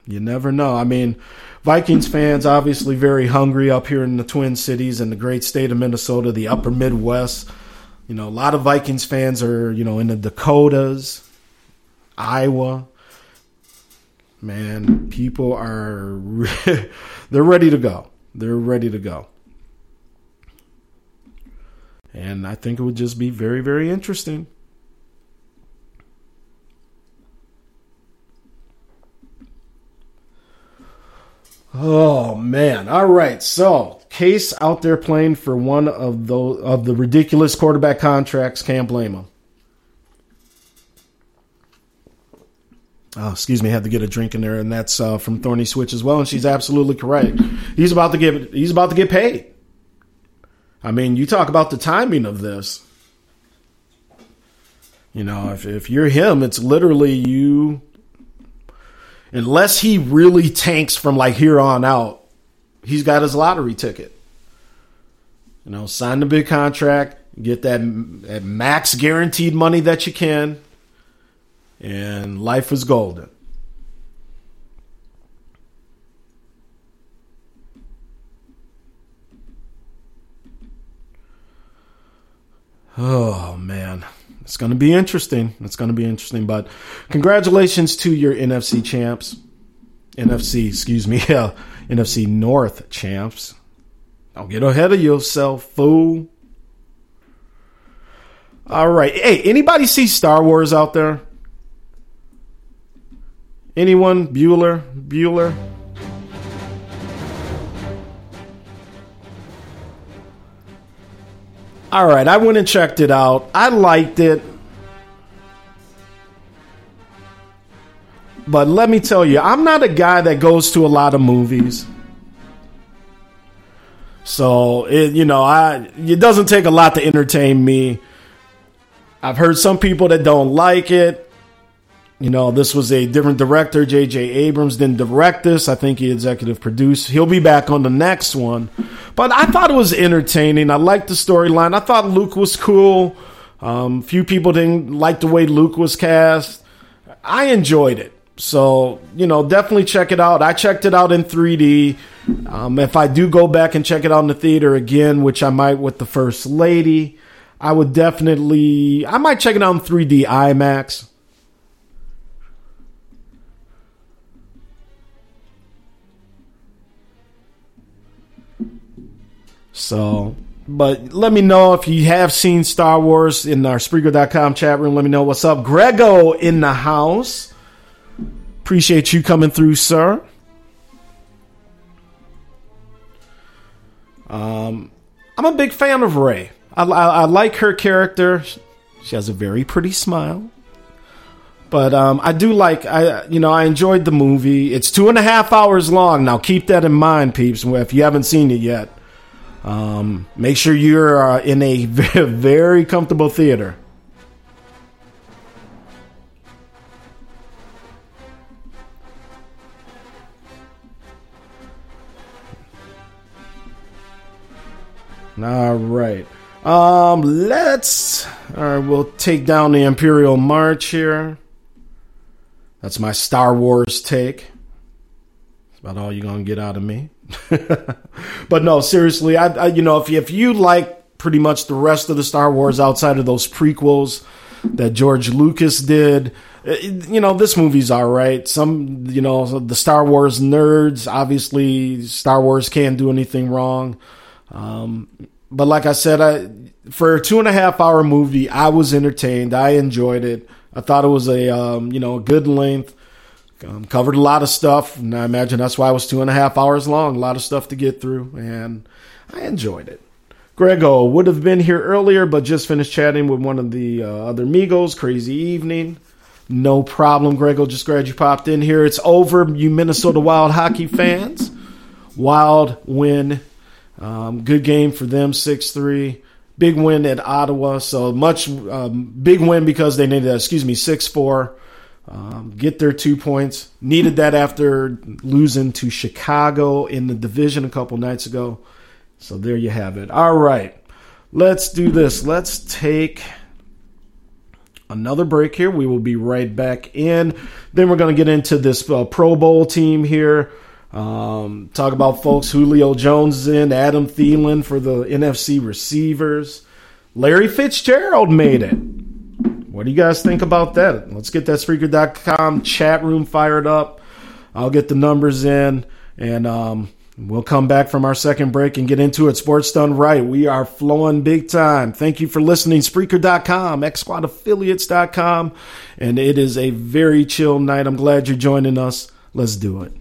You never know. I mean, Vikings fans obviously very hungry up here in the Twin Cities and the great state of Minnesota, the upper Midwest. You know, a lot of Vikings fans are, you know, in the Dakotas, Iowa. Man, people are they're ready to go. They're ready to go. And I think it would just be very, very interesting. Oh man. All right. So, Case out there playing for one of the of the ridiculous quarterback contracts, can't blame him. Oh, excuse me, I had to get a drink in there, and that's uh, from Thorny Switch as well. And she's absolutely correct. He's about to get he's about to get paid. I mean, you talk about the timing of this. You know, if if you're him, it's literally you. Unless he really tanks from like here on out, he's got his lottery ticket. You know, sign the big contract, get that, that max guaranteed money that you can, and life is golden. Oh man, it's going to be interesting. It's going to be interesting. But congratulations to your NFC champs, NFC, excuse me, yeah, NFC North champs. Don't get ahead of yourself, fool. All right. Hey, anybody see Star Wars out there? Anyone? Bueller? Bueller? All right, I went and checked it out. I liked it. But let me tell you, I'm not a guy that goes to a lot of movies. So, it, you know, I it doesn't take a lot to entertain me. I've heard some people that don't like it. You know, this was a different director. J.J. Abrams didn't direct this. I think he executive produced. He'll be back on the next one. But I thought it was entertaining. I liked the storyline. I thought Luke was cool. Um, few people didn't like the way Luke was cast. I enjoyed it. So, you know, definitely check it out. I checked it out in 3D. Um, if I do go back and check it out in the theater again, which I might with the First Lady, I would definitely, I might check it out in 3D IMAX. So, but let me know if you have seen Star Wars in our Spreaker.com chat room. Let me know what's up. Grego in the house. Appreciate you coming through, sir. Um, I'm a big fan of Rey. I, I, I, like her character. She has a very pretty smile. But um, I do like I you know I enjoyed the movie. It's two and a half hours long. Now keep that in mind, peeps. If you haven't seen it yet, um, make sure you're uh, in a very comfortable theater. All right. Um, let's. All right, we'll take down the Imperial March here. That's my Star Wars take. That's about all you're gonna get out of me. but no, seriously, I, I, you know if you, if you like pretty much the rest of the Star Wars outside of those prequels that George Lucas did, eh, you know this movie's all right. Some you know the Star Wars nerds, obviously Star Wars can't do anything wrong. Um, but like I said, I for a two and a half hour movie, I was entertained. I enjoyed it. I thought it was a um, you know a good length. Um, covered a lot of stuff, and I imagine that's why it was two and a half hours long. A lot of stuff to get through, and I enjoyed it. Grego would have been here earlier, but just finished chatting with one of the uh, other Migos. Crazy evening. No problem, Grego. Just glad you popped in here. It's over, you Minnesota Wild hockey fans. Wild win. Um, good game for them, 6 3. Big win at Ottawa. So much um, big win because they needed, excuse me, 6 4 um, get their two points. Needed that after losing to Chicago in the division a couple nights ago. So there you have it. All right. Let's do this. Let's take another break here. We will be right back in. Then we're going to get into this uh, Pro Bowl team here. Um, talk about folks. Julio Jones is in, Adam Thielen for the NFC receivers. Larry Fitzgerald made it. What do you guys think about that? Let's get that Spreaker.com chat room fired up. I'll get the numbers in, and um, we'll come back from our second break and get into it. Sports done right. We are flowing big time. Thank you for listening. Spreaker.com, XSquadAffiliates.com, and it is a very chill night. I'm glad you're joining us. Let's do it.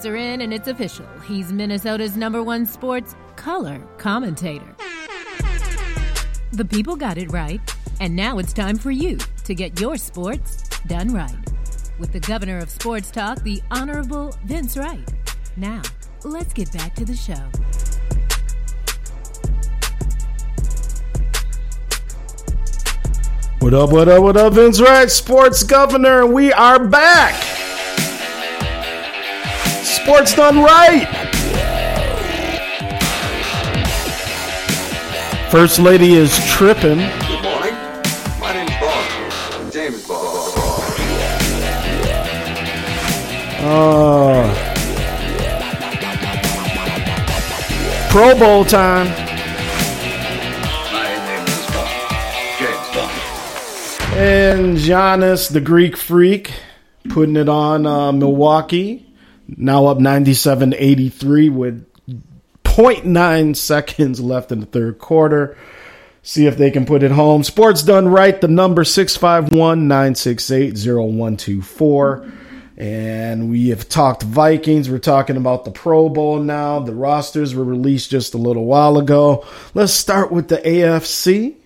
Votes are in and it's official. He's Minnesota's number one sports color commentator. The people got it right, and now it's time for you to get your sports done right. With the governor of sports talk, the Honorable Vince Wright. Now, let's get back to the show. What up, what up, what up, Vince Wright, Sports Governor, we are back. Sports done right. First Lady is tripping. Good morning. My name's Bond. James Bond. Uh, Pro Bowl time. My name is Bond. James Bond. And Giannis, the Greek freak, putting it on uh, Milwaukee. Now up 97 83 with 0.9 seconds left in the third quarter. See if they can put it home. Sports done right. The number 651 968 0124. And we have talked Vikings. We're talking about the Pro Bowl now. The rosters were released just a little while ago. Let's start with the AFC.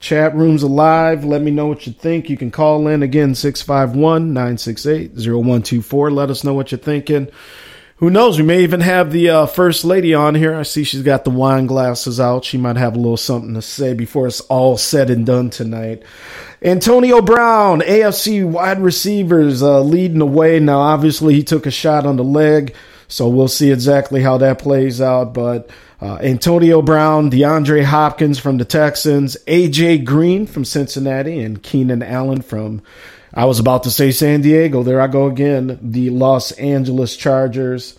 Chat room's alive. Let me know what you think. You can call in again 651 968 0124. Let us know what you're thinking. Who knows? We may even have the uh, first lady on here. I see she's got the wine glasses out. She might have a little something to say before it's all said and done tonight. Antonio Brown, AFC wide receivers, uh, leading the way. Now, obviously, he took a shot on the leg, so we'll see exactly how that plays out. But uh, Antonio Brown, DeAndre Hopkins from the Texans, AJ Green from Cincinnati, and Keenan Allen from, I was about to say San Diego. There I go again. The Los Angeles Chargers.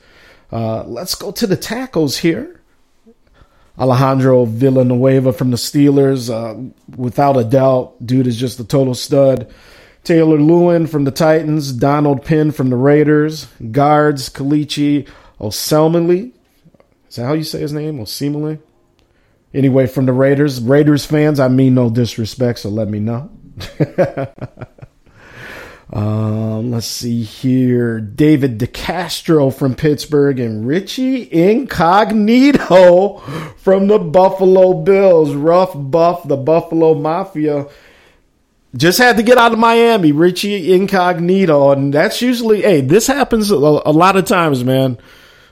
Uh, let's go to the tackles here. Alejandro Villanueva from the Steelers, uh, without a doubt, dude is just a total stud. Taylor Lewan from the Titans, Donald Penn from the Raiders, guards Kelechi Oselmali. Is that how you say his name? Osemele? Anyway, from the Raiders. Raiders fans, I mean no disrespect, so let me know. um, let's see here. David DeCastro from Pittsburgh and Richie Incognito from the Buffalo Bills. Rough Buff, the Buffalo Mafia. Just had to get out of Miami, Richie Incognito. And that's usually, hey, this happens a lot of times, man.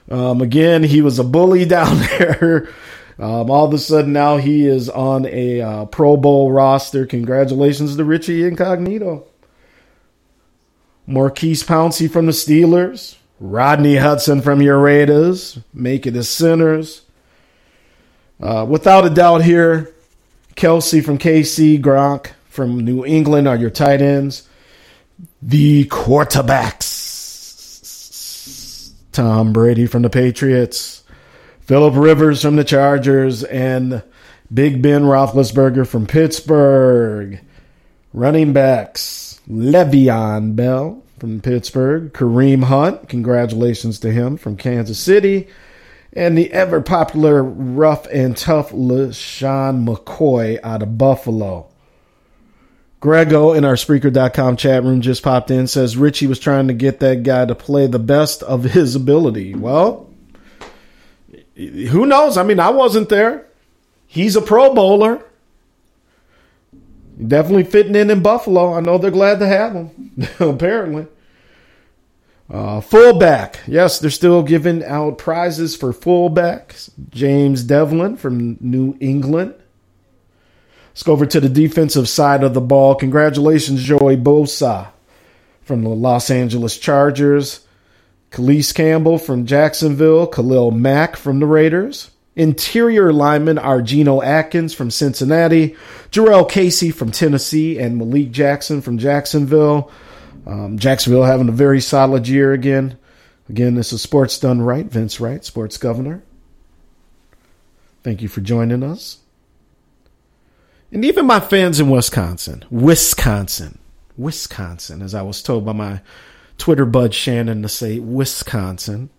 Um, again, he was a bully down there. Um, all of a sudden now he is on a uh, Pro Bowl roster. Congratulations to Richie Incognito. Maurkice Pouncey from the Steelers. Rodney Hudson from your Raiders. Make it as sinners. Uh, without a doubt here, Kelsey from KC, Gronk from New England are your tight ends. The quarterbacks. Tom Brady from the Patriots. Philip Rivers from the Chargers. And Big Ben Roethlisberger from Pittsburgh. Running backs. Le'Veon Bell from Pittsburgh. Kareem Hunt. Congratulations to him from Kansas City. And the ever popular rough and tough LeSean McCoy out of Buffalo. Grego in our Spreaker.com chat room just popped in, says Richie was trying to get that guy to play the best of his ability. Well, who knows? I mean, I wasn't there. He's a Pro Bowler. Definitely fitting in in Buffalo. I know they're glad to have him, apparently. Uh, fullback. Yes, they're still giving out prizes for fullbacks. James Devlin from New England. Let's go over to the defensive side of the ball. Congratulations, Joey Bosa from the Los Angeles Chargers. Calais Campbell from Jacksonville. Khalil Mack from the Raiders. Interior linemen are Geno Atkins from Cincinnati, Jurrell Casey from Tennessee, and Malik Jackson from Jacksonville. Um, Jacksonville having a very solid year again. Again, this is Sports Done Right. Vince Wright, Sports Governor. Thank you for joining us. And even my fans in Wisconsin, Wisconsin, Wisconsin, as I was told by my Twitter bud Shannon to say Wisconsin.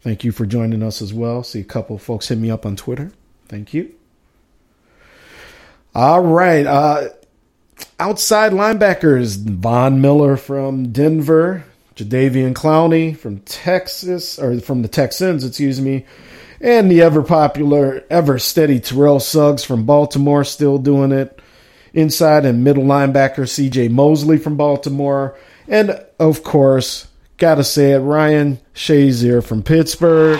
Thank you for joining us as well. See a couple folks hit me up on Twitter. Thank you. All right. Uh, outside linebackers Von Miller from Denver, Jadeveon Clowney from Texas, or from the Texans, excuse me, and the ever popular, ever steady Terrell Suggs from Baltimore, still doing it. Inside and middle linebacker CJ Mosley from Baltimore, and of course, gotta say it, Ryan Shazier from Pittsburgh.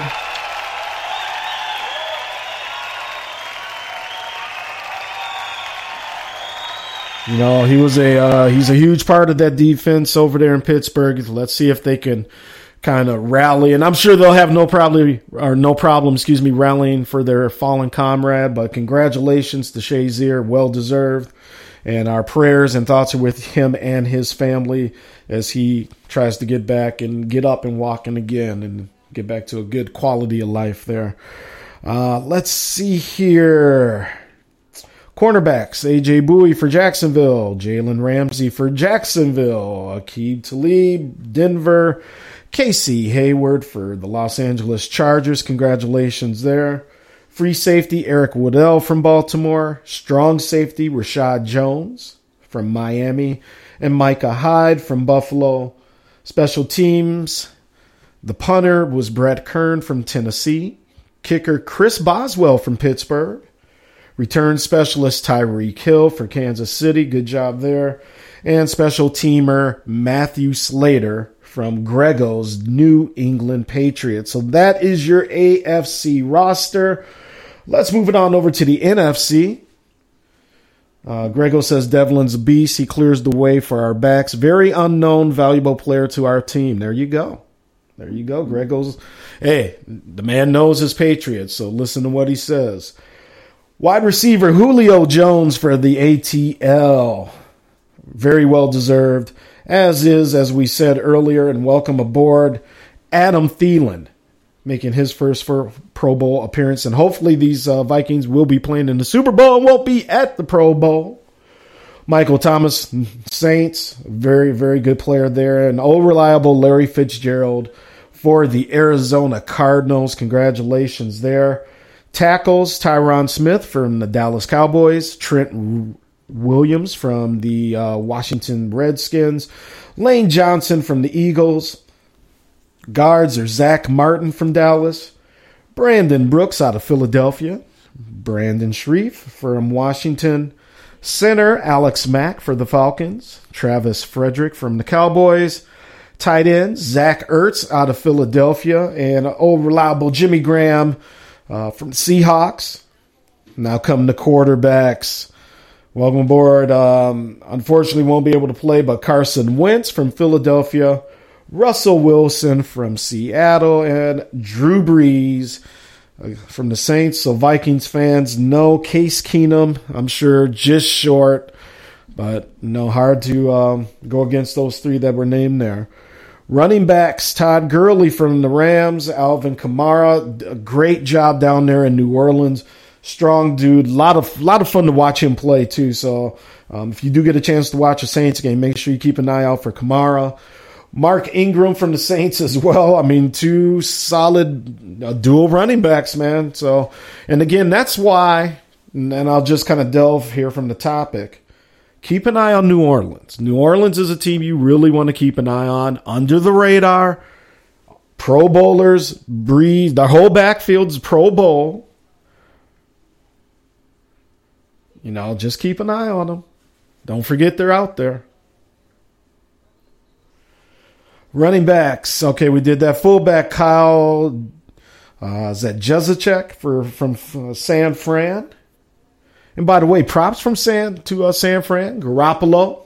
You know, he was a uh, he's a huge part of that defense over there in Pittsburgh. Let's see if they can kind of rally, and I'm sure they'll have no problem or no problem, excuse me, rallying for their fallen comrade. But congratulations to Shazier, well deserved, and our prayers and thoughts are with him and his family as he tries to get back and get up and walking again and get back to a good quality of life there. Uh, let's see here. Cornerbacks, AJ Bouye for Jacksonville, Jalen Ramsey for Jacksonville, Aqib Talib, Denver, Casey Hayward for the Los Angeles Chargers. Congratulations there. Free safety, Eric Weddle from Baltimore. Strong safety, Reshad Jones from Miami. And Micah Hyde from Buffalo. Special teams, the punter was Brett Kern from Tennessee. Kicker, Chris Boswell from Pittsburgh. Return specialist Tyreek Hill for Kansas City. Good job there. And special teamer Matthew Slater from Grego's New England Patriots. So that is your AFC roster. Let's move it on over to the NFC. Uh, Grego says Devlin's beast. He clears the way for our backs. Very unknown, valuable player to our team. There you go. There you go. Grego's. Hey, the man knows his Patriots, so listen to what he says. Wide receiver Julio Jones for the ATL. Very well deserved. As is, as we said earlier, and welcome aboard, Adam Thielen, making his first Pro Bowl appearance. And hopefully, these uh, Vikings will be playing in the Super Bowl and won't be at the Pro Bowl. Michael Thomas, Saints, very, very good player there. And old reliable Larry Fitzgerald for the Arizona Cardinals. Congratulations there. Tackles Tyron Smith from the Dallas Cowboys, Trent Williams from the uh, Washington Redskins, Lane Johnson from the Eagles. Guards are Zach Martin from Dallas, Brandon Brooks out of Philadelphia, Brandon Scherff from Washington, center Alex Mack for the Falcons, Travis Frederick from the Cowboys, tight end Zach Ertz out of Philadelphia, and old reliable Jimmy Graham uh, from Seahawks. Now come the quarterbacks. Welcome aboard. Um, unfortunately, won't be able to play, but Carson Wentz from Philadelphia, Russell Wilson from Seattle, and Drew Brees uh, from the Saints. So, Vikings fans, no Case Keenum. I'm sure just short, but no hard to um, go against those three that were named there. Running backs, Todd Gurley from the Rams, Alvin Kamara, great job down there in New Orleans. Strong dude, a lot of lot of fun to watch him play too. So um, if you do get a chance to watch a Saints game, make sure you keep an eye out for Kamara. Mark Ingram from the Saints as well. I mean, two solid uh, dual running backs, man. So, and again, that's why, and I'll just kind of delve here from the topic keep an eye on New Orleans. New Orleans is a team you really want to keep an eye on under the radar. Pro Bowlers, Brees, the whole backfield's Pro Bowl. You know, just keep an eye on them. Don't forget they're out there. Running backs. Okay, we did that. Fullback Kyle. Uh, is that Juszczyk for from uh, San Fran? And by the way, props from San to uh, San Fran, Garoppolo.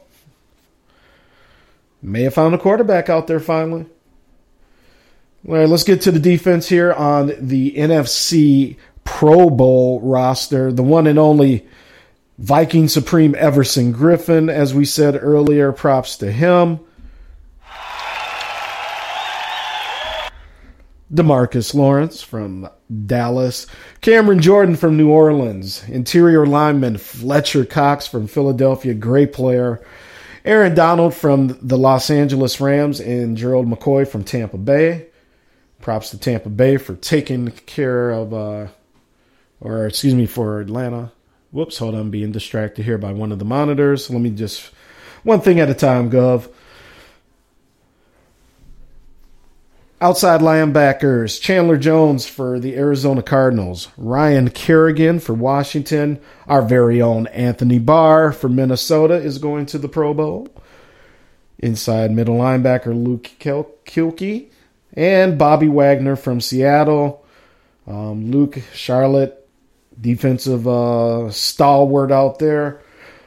May have found a quarterback out there finally. All right, let's get to the defense here on the NFC Pro Bowl roster. The one and only Viking Supreme Everson Griffen, as we said earlier, props to him. Demarcus Lawrence from Dallas, Cameron Jordan from New Orleans, interior lineman Fletcher Cox from Philadelphia, great player, Aaron Donald from the Los Angeles Rams, and Gerald McCoy from Tampa Bay. Props to Tampa Bay for taking care of uh, or excuse me, for Atlanta. Whoops, hold on, I'm being distracted here by one of the monitors. Let me just one thing at a time, Gov. Outside linebackers Chandler Jones for the Arizona Cardinals, Ryan Kerrigan for Washington, our very own Anthony Barr for Minnesota is going to the Pro Bowl. Inside middle linebacker Luke Kuechly and Bobby Wagner from Seattle. Um, Luke Charlotte, defensive uh, stalwart out there.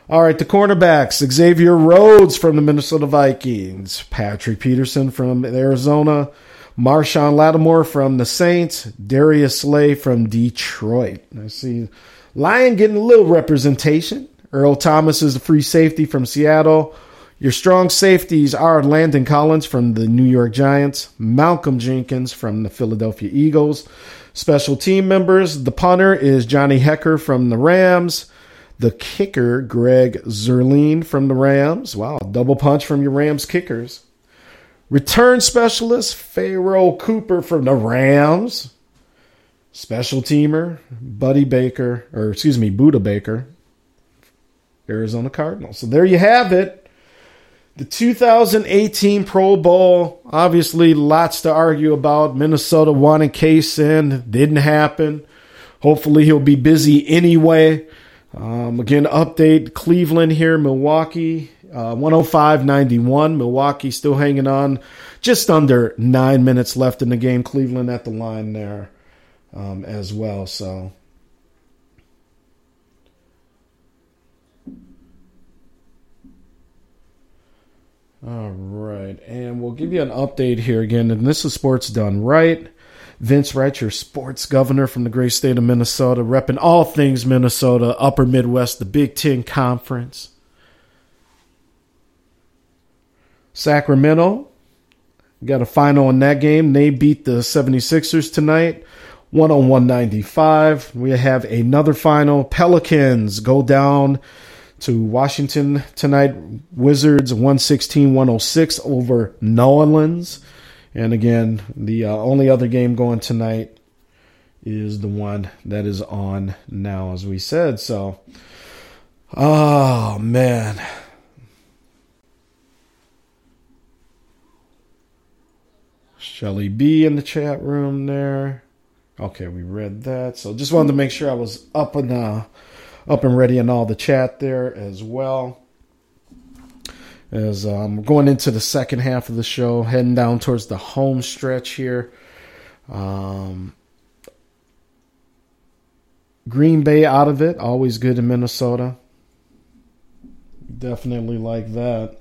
All right, the cornerbacks Xavier Rhodes from the Minnesota Vikings, Patrick Peterson from Arizona, Marshon Lattimore from the Saints, Darius Slay from Detroit. I see Lion getting a little representation. Earl Thomas is the free safety from Seattle. Your strong safeties are Landon Collins from the New York Giants, Malcolm Jenkins from the Philadelphia Eagles. Special team members, the punter is Johnny Hekker from the Rams. The kicker, Greg Zuerlein from the Rams. Wow, double punch from your Rams kickers. Return specialist, Pharoh Cooper from the Rams. Special teamer, Buddy Baker, or excuse me, Budda Baker, Arizona Cardinals. So there you have it. The 2018 Pro Bowl, obviously lots to argue about. Minnesota wanting Case in, didn't happen. Hopefully he'll be busy anyway. Um, again, update Cleveland here, Milwaukee, uh, 105 91. Milwaukee still hanging on. Just under nine minutes left in the game. Cleveland at the line there um, as well. So. All right. And we'll give you an update here again. And this is Sports Done Right. Vince Wright, your sports governor from the great state of Minnesota, repping all things Minnesota, Upper Midwest, the Big Ten Conference. Sacramento got a final in that game. They beat the 76ers tonight, 101 95. We have another final. Pelicans go down to Washington tonight. Wizards 116 106 over New Orleans. And again, the uh, only other game going tonight is the one that is on now, as we said. So, oh man. Shelly B in the chat room there. Okay, we read that. So just wanted to make sure I was up and uh, up and ready in all the chat there as well. As um, going into the second half of the show, heading down towards the home stretch here. Um, Green Bay out of it, always good in Minnesota. Definitely like that.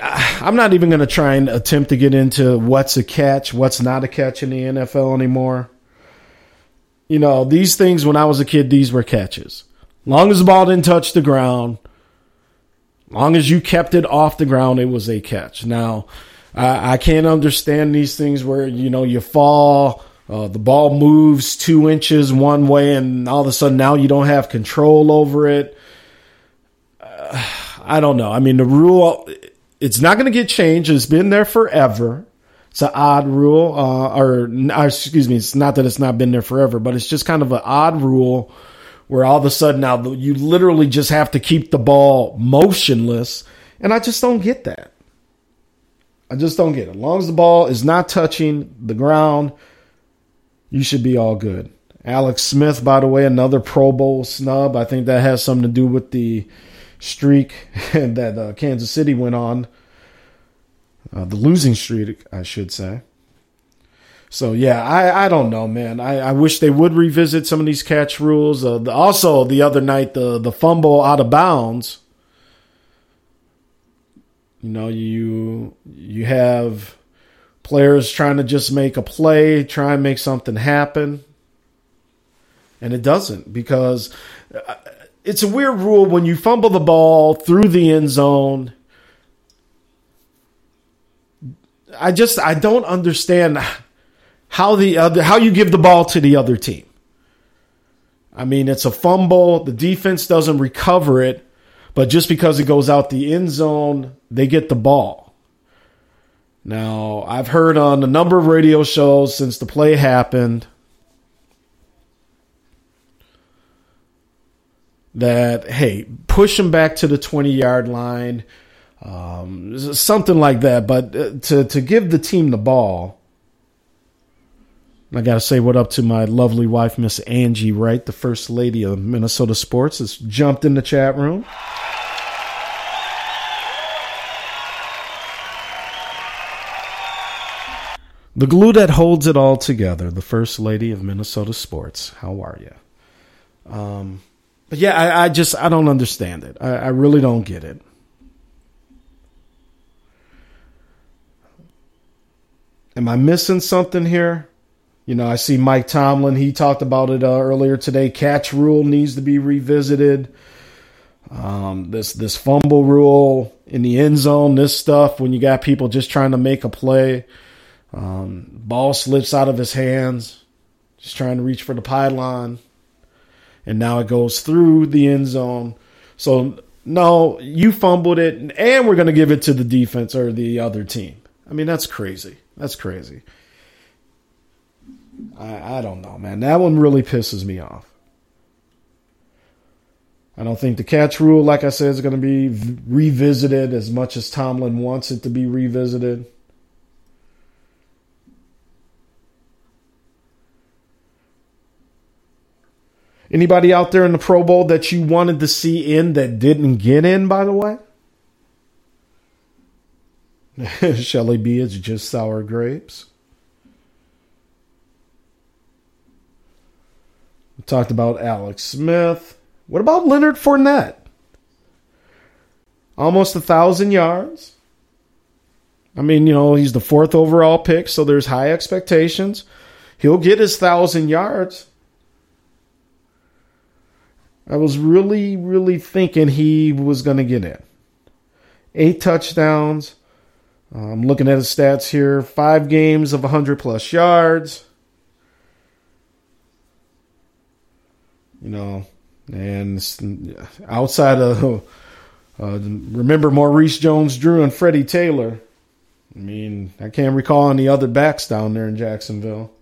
I'm not even going to try and attempt to get into what's a catch, what's not a catch in the NFL anymore. You know, these things when I was a kid, these were catches. Long as the ball didn't touch the ground, long as you kept it off the ground, it was a catch. Now, I, I can't understand these things where, you know, you fall, uh, the ball moves two inches one way, and all of a sudden now you don't have control over it. Uh, I don't know. I mean, the rule it's not going to get changed. It's been there forever. It's an odd rule, uh, or, or excuse me, it's not that it's not been there forever, but it's just kind of an odd rule where all of a sudden now you literally just have to keep the ball motionless. And I just don't get that. I just don't get it. As long as the ball is not touching the ground, you should be all good. Alex Smith, by the way, another Pro Bowl snub. I think that has something to do with the streak that uh, Kansas City went on, uh, the losing streak, I should say. So yeah, I, I don't know, man. I, I wish they would revisit some of these catch rules. Uh, the, also, the other night, the the fumble out of bounds. You know, you you have players trying to just make a play, try and make something happen, and it doesn't because uh, it's a weird rule when you fumble the ball through the end zone. I just I don't understand how the other how you give the ball to the other team. I mean, it's a fumble. The defense doesn't recover it, but just because it goes out the end zone, they get the ball. Now, I've heard on a number of radio shows since the play happened that, hey, push them back to the 20 yard line um, something like that. But uh, to to give the team the ball. I got to say what up to my lovely wife, Miss Angie Wright, the first lady of Minnesota sports, has jumped in the chat room. The glue that holds it all together, the first lady of Minnesota sports. How are you? Um, but yeah, I, I, just I don't understand it. I, I really don't get it. Am I missing something here? You know, I see Mike Tomlin. He talked about it uh, earlier today. Catch rule needs to be revisited. Um, this this fumble rule in the end zone. This stuff when you got people just trying to make a play. Um, ball slips out of his hands, just trying to reach for the pylon, and now it goes through the end zone. So no, you fumbled it, and we're going to give it to the defense or the other team. I mean, that's crazy. That's crazy. I, I don't know, man. That one really pisses me off. I don't think the catch rule, like I said, is going to be revisited as much as Tomlin wants it to be revisited. Anybody out there in the Pro Bowl that you wanted to see in that didn't get in, by the way? Shelly be it's just sour grapes. We talked about Alex Smith. What about Leonard Fournette? Almost a thousand yards. I mean, you know, he's the fourth overall pick, so there's high expectations. He'll get his thousand yards. I was really, really thinking he was going to get in. Eight touchdowns. I'm looking at his stats here. Five games of 100 plus yards. You know, and outside of, uh, remember Maurice Jones Drew and Freddie Taylor. I mean, I can't recall any other backs down there in Jacksonville.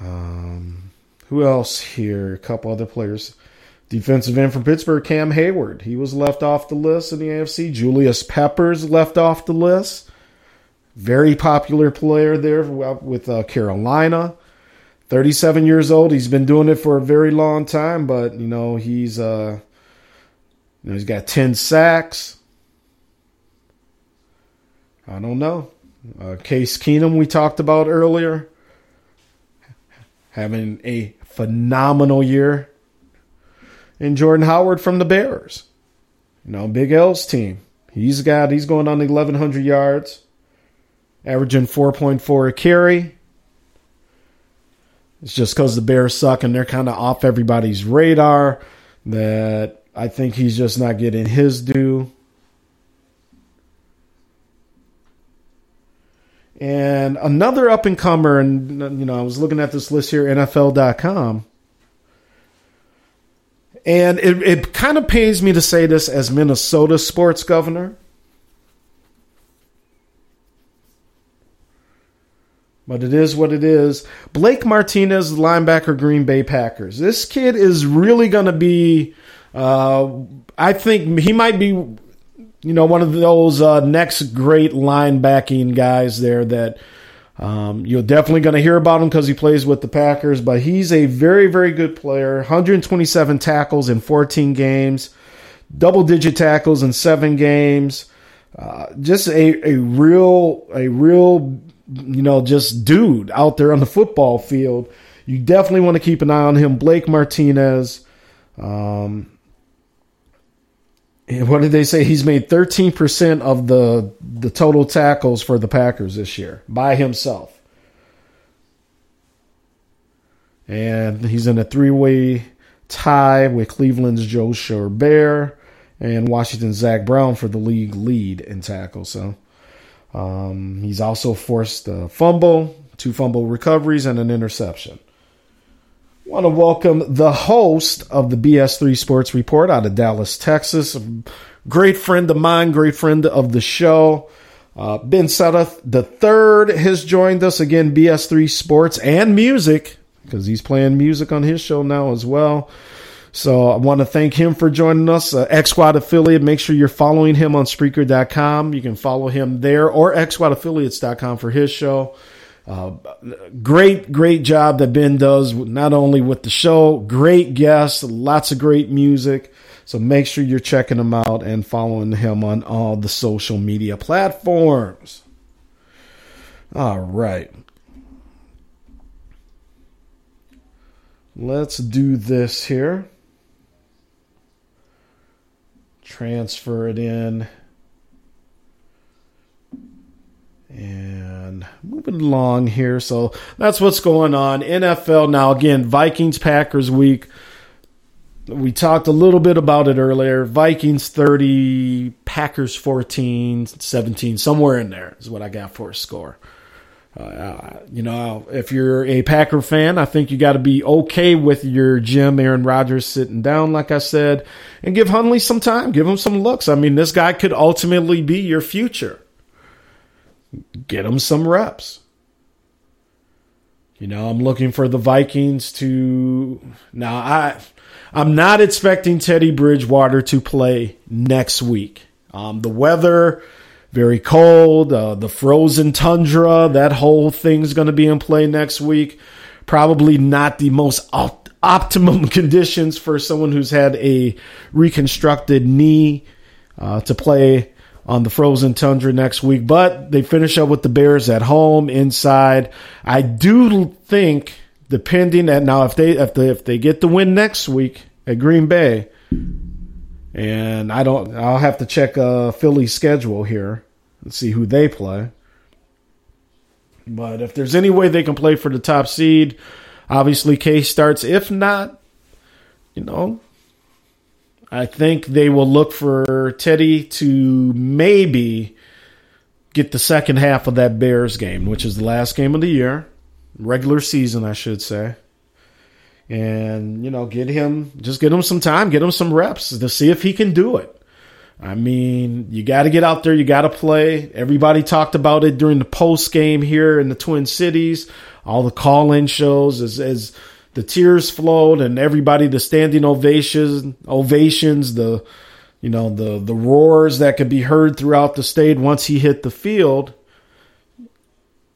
Um, who else here? A couple other players. Defensive end from Pittsburgh, Cam Hayward. He was left off the list in the AFC. Julius Peppers left off the list. Very popular player there with uh, Carolina. 37 years old. He's been doing it for a very long time, but you know he's uh, you know he's got 10 sacks. I don't know. Uh, Case Keenum we talked about earlier having a phenomenal year. And Jordan Howard from the Bears. You know, Big L's team. He's got he's going on 1100 yards, averaging 4.4 a carry. It's just because the Bears suck and they're kind of off everybody's radar that I think he's just not getting his due. And another up and comer, and you know, I was looking at this list here, NFL.com. And it, it kind of pains me to say this as Minnesota sports governor. But it is what it is. Blake Martinez, linebacker, Green Bay Packers. This kid is really going to be. Uh, I think he might be you know, one of those uh, next great linebacking guys there that um, you're definitely going to hear about him because he plays with the Packers. But he's a very, very good player. 127 tackles in 14 games, double digit tackles in seven games. Uh, just a, a real, a real, you know, just dude out there on the football field. You definitely want to keep an eye on him. Blake Martinez. Um, what did they say? He's made 13% of the the total tackles for the Packers this year by himself. And he's in a three-way tie with Cleveland's Joe Schobert and Washington's Zach Brown for the league lead in tackles. So um, he's also forced a fumble, two fumble recoveries, and an interception want to welcome the host of the BS3 Sports Report out of Dallas, Texas. Great friend of mine, great friend of the show. Uh, ben Sudduth the third has joined us again, BS3 Sports and Music, because he's playing music on his show now as well. So I want to thank him for joining us. Uh, X Squad affiliate. Make sure you're following him on Spreaker.com. You can follow him there or XSquadAffiliates.com for his show. Uh, great, great job that Ben does, not only with the show, great guests, lots of great music. So make sure you're checking him out and following him on all the social media platforms. All right. Let's do this here. Transfer it in. And moving along here. So that's what's going on. NFL now, again, Vikings Packers week. We talked a little bit about it earlier. Vikings 30, Packers 14, 17, somewhere in there is what I got for a score. Uh, you know, if you're a Packer fan, I think you got to be okay with your Jim Aaron Rodgers sitting down, like I said, and give Hundley some time, give him some looks. I mean, this guy could ultimately be your future. Get him some reps. You know, I'm looking for the Vikings to now. I I'm not expecting Teddy Bridgewater to play next week. Um, the weather very cold, uh, the frozen tundra, that whole thing's going to be in play next week. Probably not the most op- optimum conditions for someone who's had a reconstructed knee uh, to play on the frozen tundra next week. But they finish up with the Bears at home inside. I do think, depending at now, if they if they if they get the win next week at Green Bay, and I don't. I'll have to check uh, Philly's schedule here and see who they play. But if there's any way they can play for the top seed, obviously Case starts. If not, you know, I think they will look for Teddy to maybe get the second half of that Bears game, which is the last game of the year, regular season, I should say. And you know get him just get him some time get him some reps to see if he can do it. I mean you got to get out there you got to play. Everybody talked about it during the post game here in the twin cities. All the call-in shows as, as the tears flowed and everybody the standing ovations ovations the you know the the roars that could be heard throughout the state once he hit the field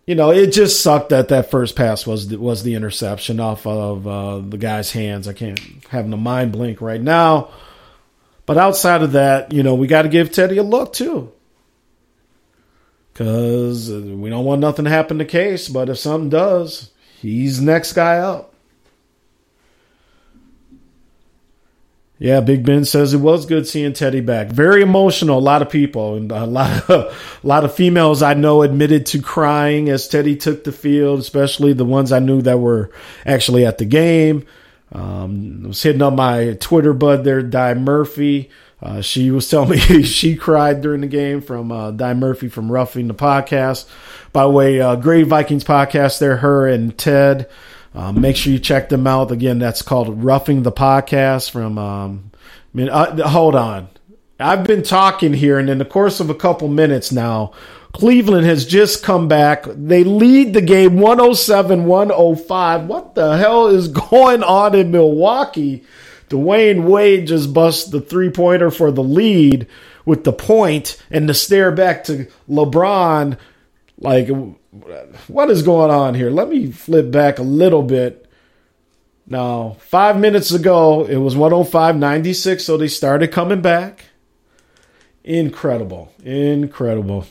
you know, it just sucked that that first pass was was the interception off of uh, the guy's hands. I can't have the mind blink right now. But outside of that, you know, we got to give Teddy a look too, because we don't want nothing to happen to Case. But if something does, he's next guy up. Yeah, Big Ben says it was good seeing Teddy back. Very emotional. A lot of people and a lot of, a lot of females I know admitted to crying as Teddy took the field, especially the ones I knew that were actually at the game. Um, I was hitting up my Twitter bud there, Di Murphy. Uh, she was telling me she cried during the game from uh, Di Murphy from Roughing the Podcast. By the way, uh, great Vikings podcast there, her and Ted. Um, make sure you check them out. Again, that's called Roughing the Podcast from. Um, I mean, uh, hold on. I've been talking here, and in the course of a couple minutes now, Cleveland has just come back. They lead the game 107 105. What the hell is going on in Milwaukee? Dwyane Wade just busts the three pointer for the lead with the point and the stare back to LeBron. Like, what is going on here? Let me flip back a little bit. Now, five minutes ago, it was 105 96, so they started coming back. Incredible. Incredible.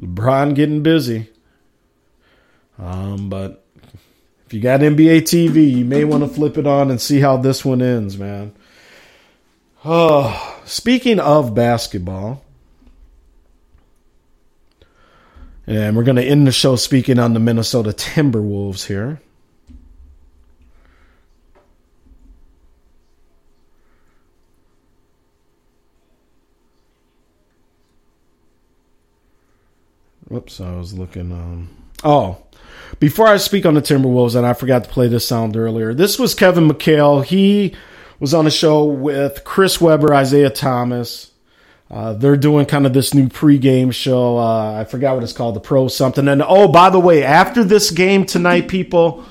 LeBron getting busy. Um, but if you got NBA TV, you may want to flip it on and see how this one ends, man. Oh, speaking of basketball, And we're going to end the show speaking on the Minnesota Timberwolves here. Whoops, I was looking. Um, oh, before I speak on the Timberwolves, and I forgot to play this sound earlier. This was Kevin McHale. He was on a show with Chris Webber, Isiah Thomas, uh, they're doing kind of this new pregame show. Uh, I forgot what it's called, the Pro something. And oh, by the way, after this game tonight, people,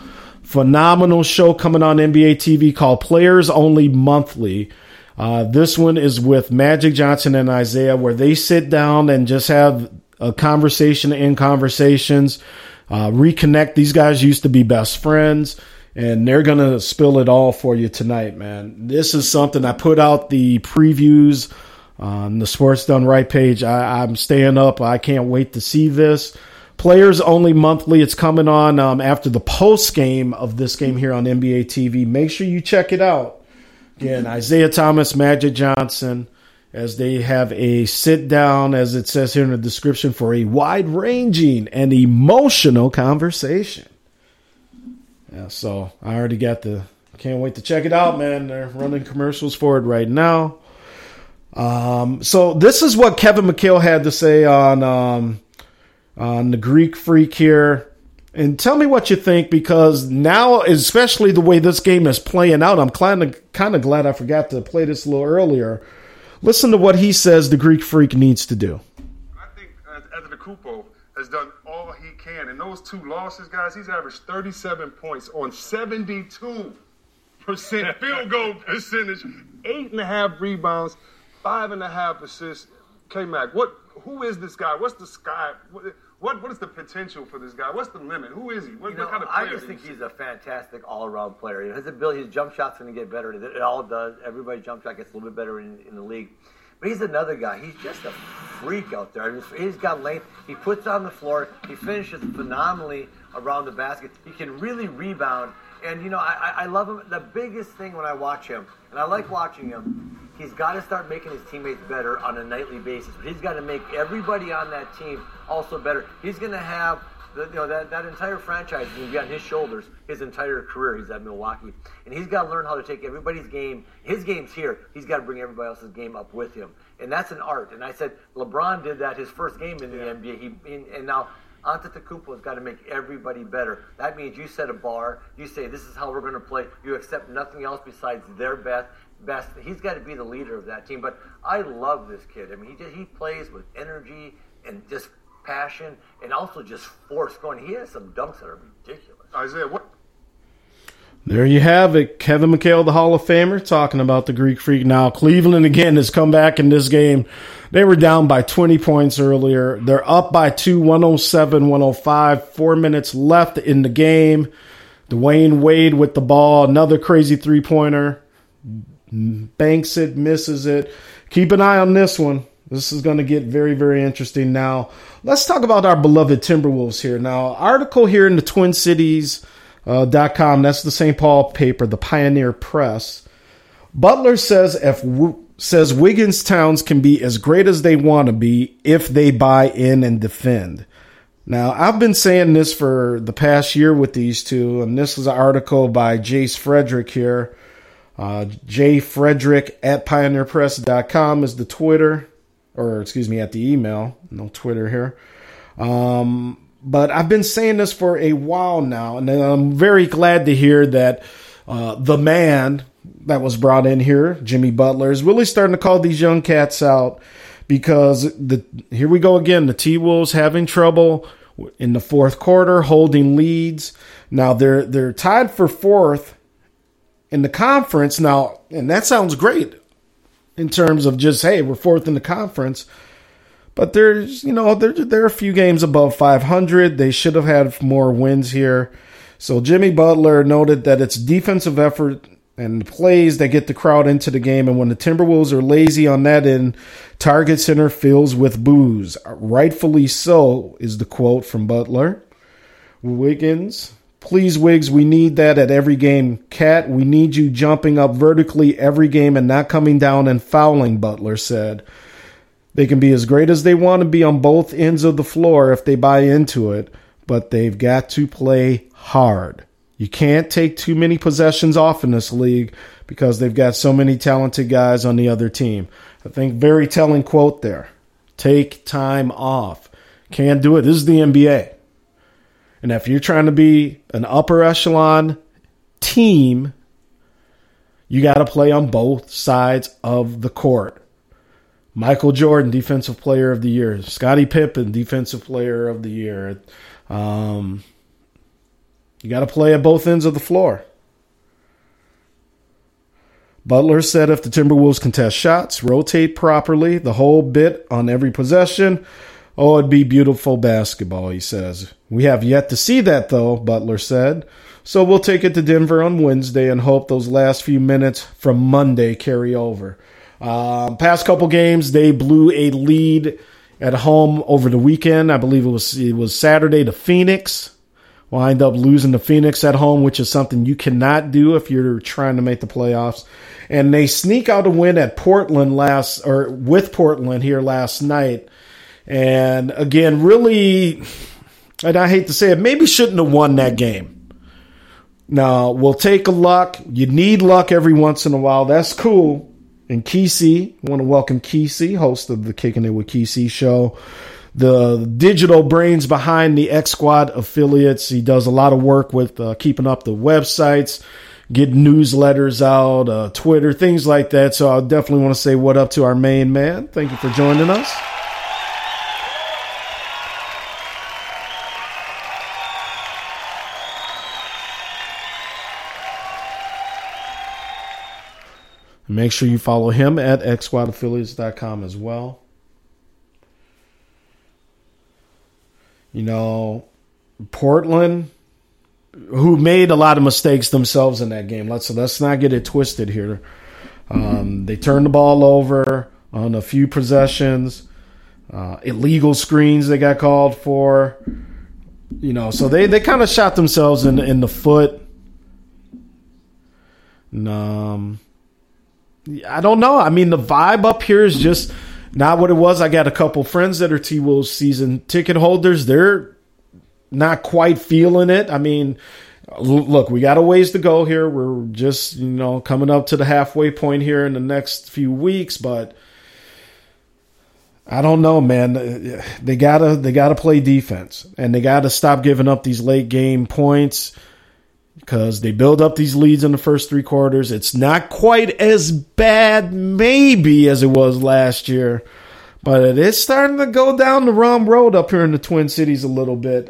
Phenomenal show coming on NBA TV called Players Only Monthly. Uh, this one is with Magic Johnson and Isiah, where they sit down and just have a conversation in conversations, uh, reconnect. These guys used to be best friends, and they're going to spill it all for you tonight, man. This is something I put out the previews on the Sports Done Right page. I, I'm staying up. I can't wait to see this. Players only monthly. It's coming on um, after the post game of this game here on NBA TV. Make sure you check it out. Again, Isiah Thomas, Magic Johnson, as they have a sit down, as it says here in the description, for a wide ranging and emotional conversation. Yeah, so I already got the. Can't wait to check it out, man. They're running commercials for it right now. Um, so this is what Kevin McHale had to say on um, on the Greek Freak here. And tell me what you think because now, especially the way this game is playing out, I'm kind of kind of glad I forgot to play this a little earlier. Listen to what he says the Greek Freak needs to do. Antetokounmpo has done all he can. and those two losses, guys, he's averaged 37 points on 72 percent field goal percentage, eight and a half rebounds, five and a half assists. K Mac, what? Who is this guy? What's the sky? What, what? What is the potential for this guy? What's the limit? Who is he? What, You know, what kind of I just think he's a fantastic all-around player. You know, His ability, his jump shot's going to get better. It all does. Everybody's jump shot gets a little bit better in, in the league. But he's another guy. He's just a freak out there. I mean, he's got length. He puts on the floor. He finishes phenomenally around the basket. He can really rebound. And you know, I I love him. The biggest thing when I watch him, and I like watching him, he's got to start making his teammates better on a nightly basis. He's got to make everybody on that team also better. He's going to have the, you know that, that entire franchise is going to be on his shoulders his entire career. He's at Milwaukee, and he's got to learn how to take everybody's game. His game's here. He's got to bring everybody else's game up with him, and that's an art. And I said LeBron did that his first game in the NBA. He and, and now. Antetokounmpo has got to make everybody better. That means you set a bar. You say this is how we're going to play. You accept nothing else besides their best. Best. He's got to be the leader of that team. But I love this kid. I mean, he just, he plays with energy and just passion, and also just force going. He has some dunks that are ridiculous. Isiah, what? There you have it. Kevin McHale, the Hall of Famer, talking about the Greek Freak. Now, Cleveland again has come back in this game. They were down by 20 points earlier. They're up by two, 107 105. Four minutes left in the game. Dwyane Wade with the ball. Another crazy three pointer. Banks it, misses it. Keep an eye on this one. This is going to get very, very interesting. Now, let's talk about our beloved Timberwolves here. Now, article here in the Twin Cities uh, dot com. That's the St. Paul paper, the Pioneer Press. Butler says if says Wiggins Towns can be as great as they want to be if they buy in and defend. Now, I've been saying this for the past year with these two, and this is an article by Jace Frederick here. Uh, J Frederick at pioneerpress.com is the Twitter, or excuse me, at the email. No Twitter here. Um, but I've been saying this for a while now, and I'm very glad to hear that uh, the man that was brought in here, Jimmy Butler, is really starting to call these young cats out because the here we go again. The T Wolves having trouble in the fourth quarter, holding leads. Now they're they're tied for fourth in the conference now, and that sounds great in terms of just hey, we're fourth in the conference. But there's, you know, they're, they're a few games above 500. They should have had more wins here. So Jimmy Butler noted that it's defensive effort and plays that get the crowd into the game. And when the Timberwolves are lazy on that end, Target Center fills with boos. Rightfully so, is the quote from Butler. Wiggins, please, Wiggs, we need that at every game. Cat, we need you jumping up vertically every game and not coming down and fouling, Butler said. They can be as great as they want to be on both ends of the floor if they buy into it, but they've got to play hard. You can't take too many possessions off in this league because they've got so many talented guys on the other team. I think very telling quote there. Take time off. Can't do it. This is the NBA. And if you're trying to be an upper echelon team, you got to play on both sides of the court. Michael Jordan, Defensive Player of the Year. Scottie Pippen, Defensive Player of the Year. Um, You got to play at both ends of the floor. Butler said if the Timberwolves contest shots, rotate properly, the whole bit on every possession, oh, it'd be beautiful basketball, he says. We have yet to see that, though, Butler said. So we'll take it to Denver on Wednesday and hope those last few minutes from Monday carry over. Um, past couple games, they blew a lead at home over the weekend. I believe it was it was Saturday to Phoenix. Wind up losing to Phoenix at home, which is something you cannot do if you're trying to make the playoffs. And they sneak out a win at Portland last or with Portland here last night. And again, really, and I hate to say it, maybe shouldn't have won that game. Now, we'll take a luck. You need luck every once in a while. That's cool. And Kesey, I want to welcome Kesey, host of the Kicking It with Kesey show, the digital brains behind the X Squad affiliates. He does a lot of work with uh, keeping up the websites, getting newsletters out, uh, Twitter, things like that. So I definitely want to say what up to our main man. Thank you for joining us. Make sure you follow him at xsquadaffiliates.com as well. You know, Portland, who made a lot of mistakes themselves in that game. Let's let's not get it twisted here. Um, they turned the ball over on a few possessions, uh, illegal screens they got called for. You know, so they, they kind of shot themselves in in the foot. And, um, I don't know. I mean, the vibe up here is just not what it was. I got a couple friends that are T Wolves season ticket holders. They're not quite feeling it. I mean, look, we got a ways to go here. We're just, you know, coming up to the halfway point here in the next few weeks, but I don't know, man. They gotta they gotta play defense, and they gotta stop giving up these late game points because they build up these leads in the first three quarters. It's not quite as bad, maybe, as it was last year, but it is starting to go down the wrong road up here in the Twin Cities a little bit.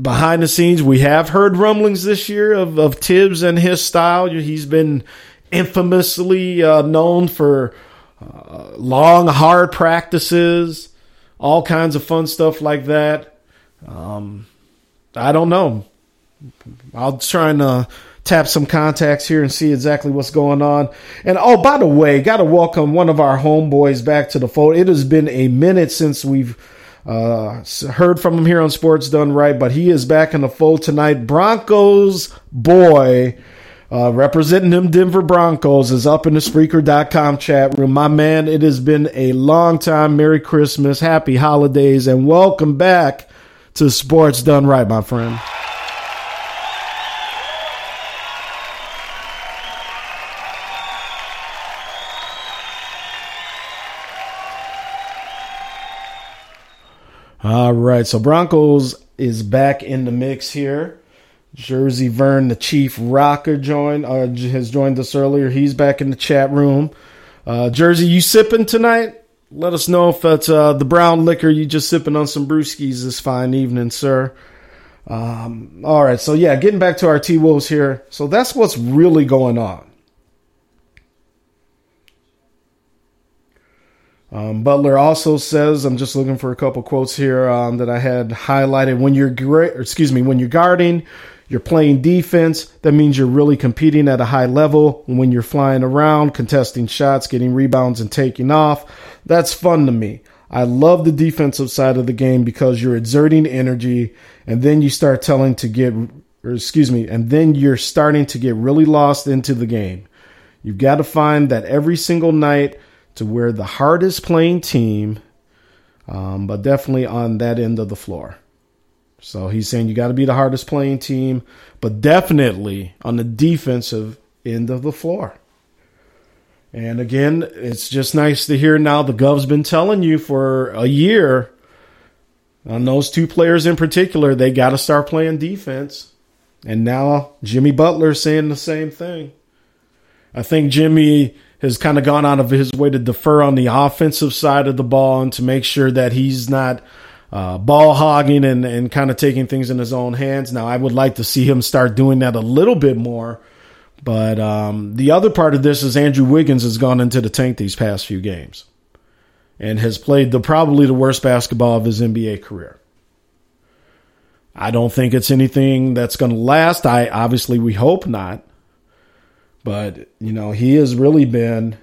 Behind the scenes, we have heard rumblings this year of, of Thibs and his style. He's been infamously uh, known for uh, long, hard practices, all kinds of fun stuff like that. Um, I don't know. I'll try and uh, tap some contacts here and see exactly what's going on. And oh, by the way, got to welcome one of our homeboys back to the fold. It has been a minute since we've uh, heard from him here on Sports Done Right, but he is back in the fold tonight. Broncos boy. Uh, representing them Denver Broncos is up in the Spreaker.com chat room. My man, it has been a long time. Merry Christmas, Happy Holidays, and welcome back to Sports Done Right, my friend. All right, so Broncos is back in the mix here. Jersey Vern, the Chief Rocker, joined uh, has joined us earlier. He's back in the chat room. Uh, Jersey, you sipping tonight? Let us know if that's uh, the brown liquor you just sipping on some brewskis this fine evening, sir. Um, all right, so yeah, getting back to our T Wolves here. So that's what's really going on. Um, Butler also says, I'm just looking for a couple quotes here um, that I had highlighted. When you're great, excuse me, when you're guarding, you're playing defense. That means you're really competing at a high level. When you're flying around, contesting shots, getting rebounds, and taking off, that's fun to me. I love the defensive side of the game because you're exerting energy, and then you start telling to get, or excuse me, and then you're starting to get really lost into the game. You've got to find that every single night to where the hardest playing team, um, but definitely on that end of the floor. So he's saying you got to be the hardest playing team, but definitely on the defensive end of the floor. And again, it's just nice to hear now the Gov's been telling you for a year on those two players in particular, they got to start playing defense. And now Jimmy Butler saying the same thing. I think Jimmy has kind of gone out of his way to defer on the offensive side of the ball and to make sure that he's not uh, ball hogging and, and kind of taking things in his own hands. Now, I would like to see him start doing that a little bit more. But um, the other part of this is Andrew Wiggins has gone into the tank these past few games and has played the probably the worst basketball of his NBA career. I don't think it's anything that's going to last. I obviously we hope not. But, you know, he has really been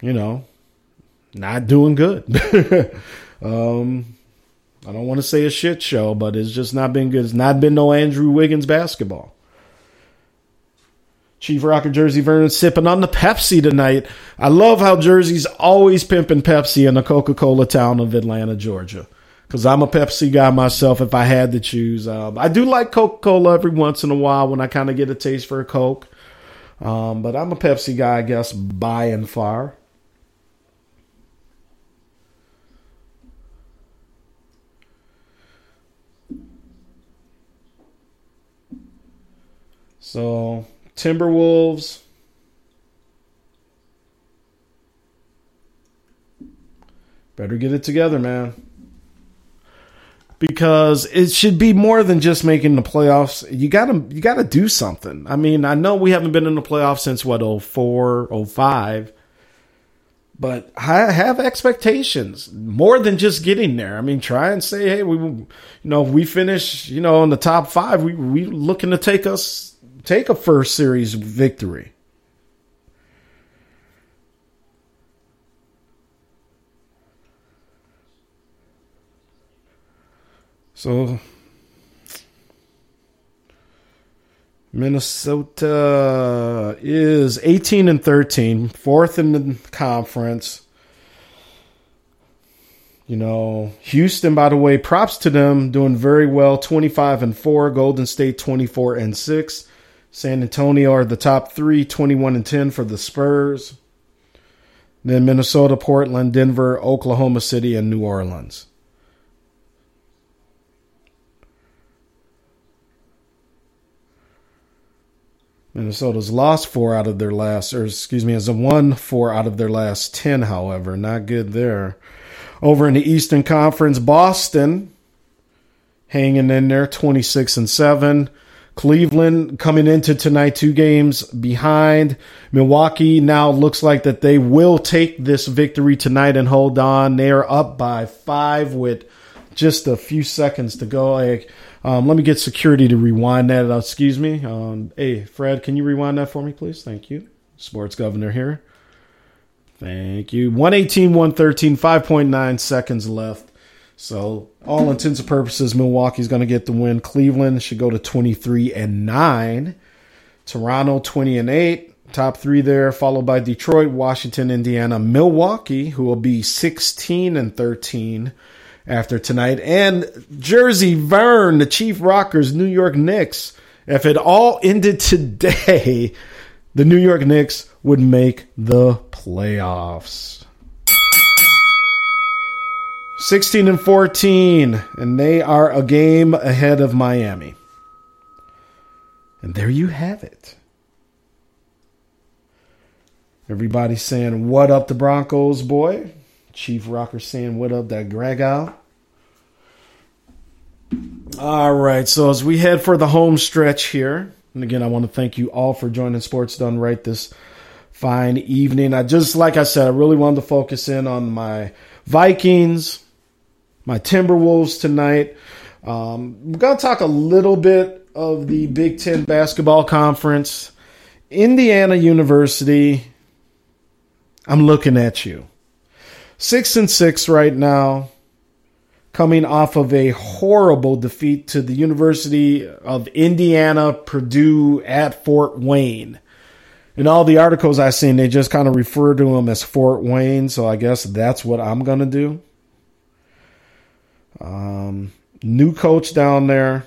you know, not doing good. um I don't want to say a shit show, but it's just not been good. It's not been no Andrew Wiggins basketball. Chief Rocker Jersey Vernon sipping on the Pepsi tonight. I love how Jersey's always pimping Pepsi in the Coca Cola town of Atlanta, Georgia because I'm a Pepsi guy myself. If I had to choose, um, I do like Coca Cola every once in a while when I kind of get a taste for a Coke. Um, but I'm a Pepsi guy, I guess, by and far. So, Timberwolves. Better get it together, man because it should be more than just making the playoffs. You gotta you gotta do something. I mean, I know we haven't been in the playoffs since what 04, 05, but I have expectations more than just getting there. I mean, try and say, hey, we you know, if we finish, you know, in the top five, we we looking to take us take a first series victory. So Minnesota is 18 and 13, fourth in the conference. You know, Houston, by the way, props to them, doing very well, 25 and 4. Golden State, 24 and 6. San Antonio are the top three, 21 and 10 for the Spurs. Then Minnesota, Portland, Denver, Oklahoma City, and New Orleans. Minnesota's lost four out of their last, or excuse me, has won four out of their last 10, however. Not good there. Over in the Eastern Conference, Boston hanging in there, 26 and 7. Cleveland coming into tonight two games behind. Milwaukee now looks like that they will take this victory tonight and hold on. They are up by five with just a few seconds to go. Like, um, let me get security to rewind that. Excuse me. Um, hey, Fred, can you rewind that for me, please? Thank you. Sports governor here. Thank you. 118, 113, 5.9 seconds left. So, all intents and purposes, Milwaukee's going to get the win. Cleveland should go to 23 and 9. Toronto 20 and 8. Top three there, followed by Detroit, Washington, Indiana, Milwaukee, who will be 16 and 13 after tonight. And Jersey Vern, the Chief Rockers, New York Knicks. If it all ended today, the New York Knicks would make the playoffs. 16 and 14, and they are a game ahead of Miami. And there you have it. Everybody saying, What up, the Broncos, boy? Chief Rocker saying, What up, that Greg out? All right, so as we head for the home stretch here, and again, I want to thank you all for joining Sports Done Right this fine evening. I just, like I said, I really wanted to focus in on my Vikings, my Timberwolves tonight. Um, we're going to talk a little bit of the Big Ten basketball conference. Indiana University, I'm looking at you. Six and six right now, coming off of a horrible defeat to the University of Indiana, Purdue at Fort Wayne. In all the articles I've seen, they just kind of refer to them as Fort Wayne, so I guess that's what I'm to do. Um, new coach down there.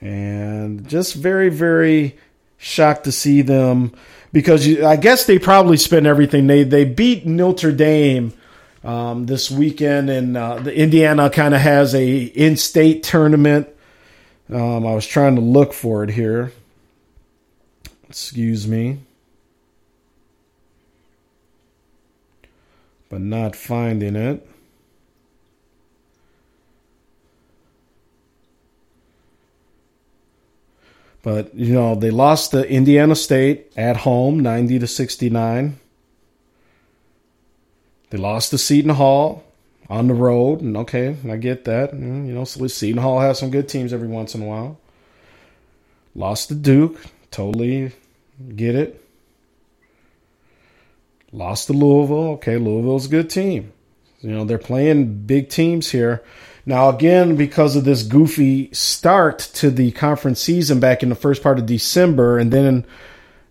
And just very, very shocked to see them because you, I guess they probably spent everything. They they beat Notre Dame um, this weekend, and uh, the Indiana kind of has a in-state tournament. Um, I was trying to look for it here. Excuse me. but not finding it. But you know, they lost to Indiana State at home 90 to 69. They lost to Seton Hall on the road, and okay, I get that. Mm, You know, so Seton Hall has some good teams every once in a while. Lost to Duke, totally get it. Lost to Louisville. Okay, Louisville's a good team. You know, they're playing big teams here. Now, again, because of this goofy start to the conference season back in the first part of December, and then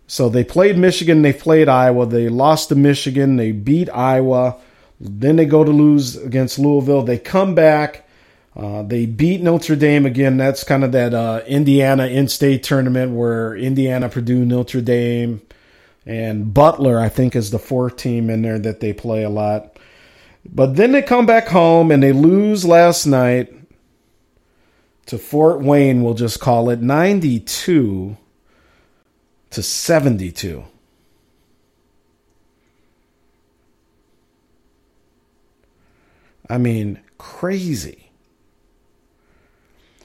so they played Michigan, they played Iowa, they lost to Michigan, they beat Iowa, then they go to lose against Louisville, they come back, uh, they beat Notre Dame again. That's kind of that uh, Indiana in-state tournament where Indiana, Purdue, Notre Dame, and Butler, I think, is the fourth team in there that they play a lot. But then they come back home and they lose last night to Fort Wayne, we'll just call it 92 to 72. I mean, crazy.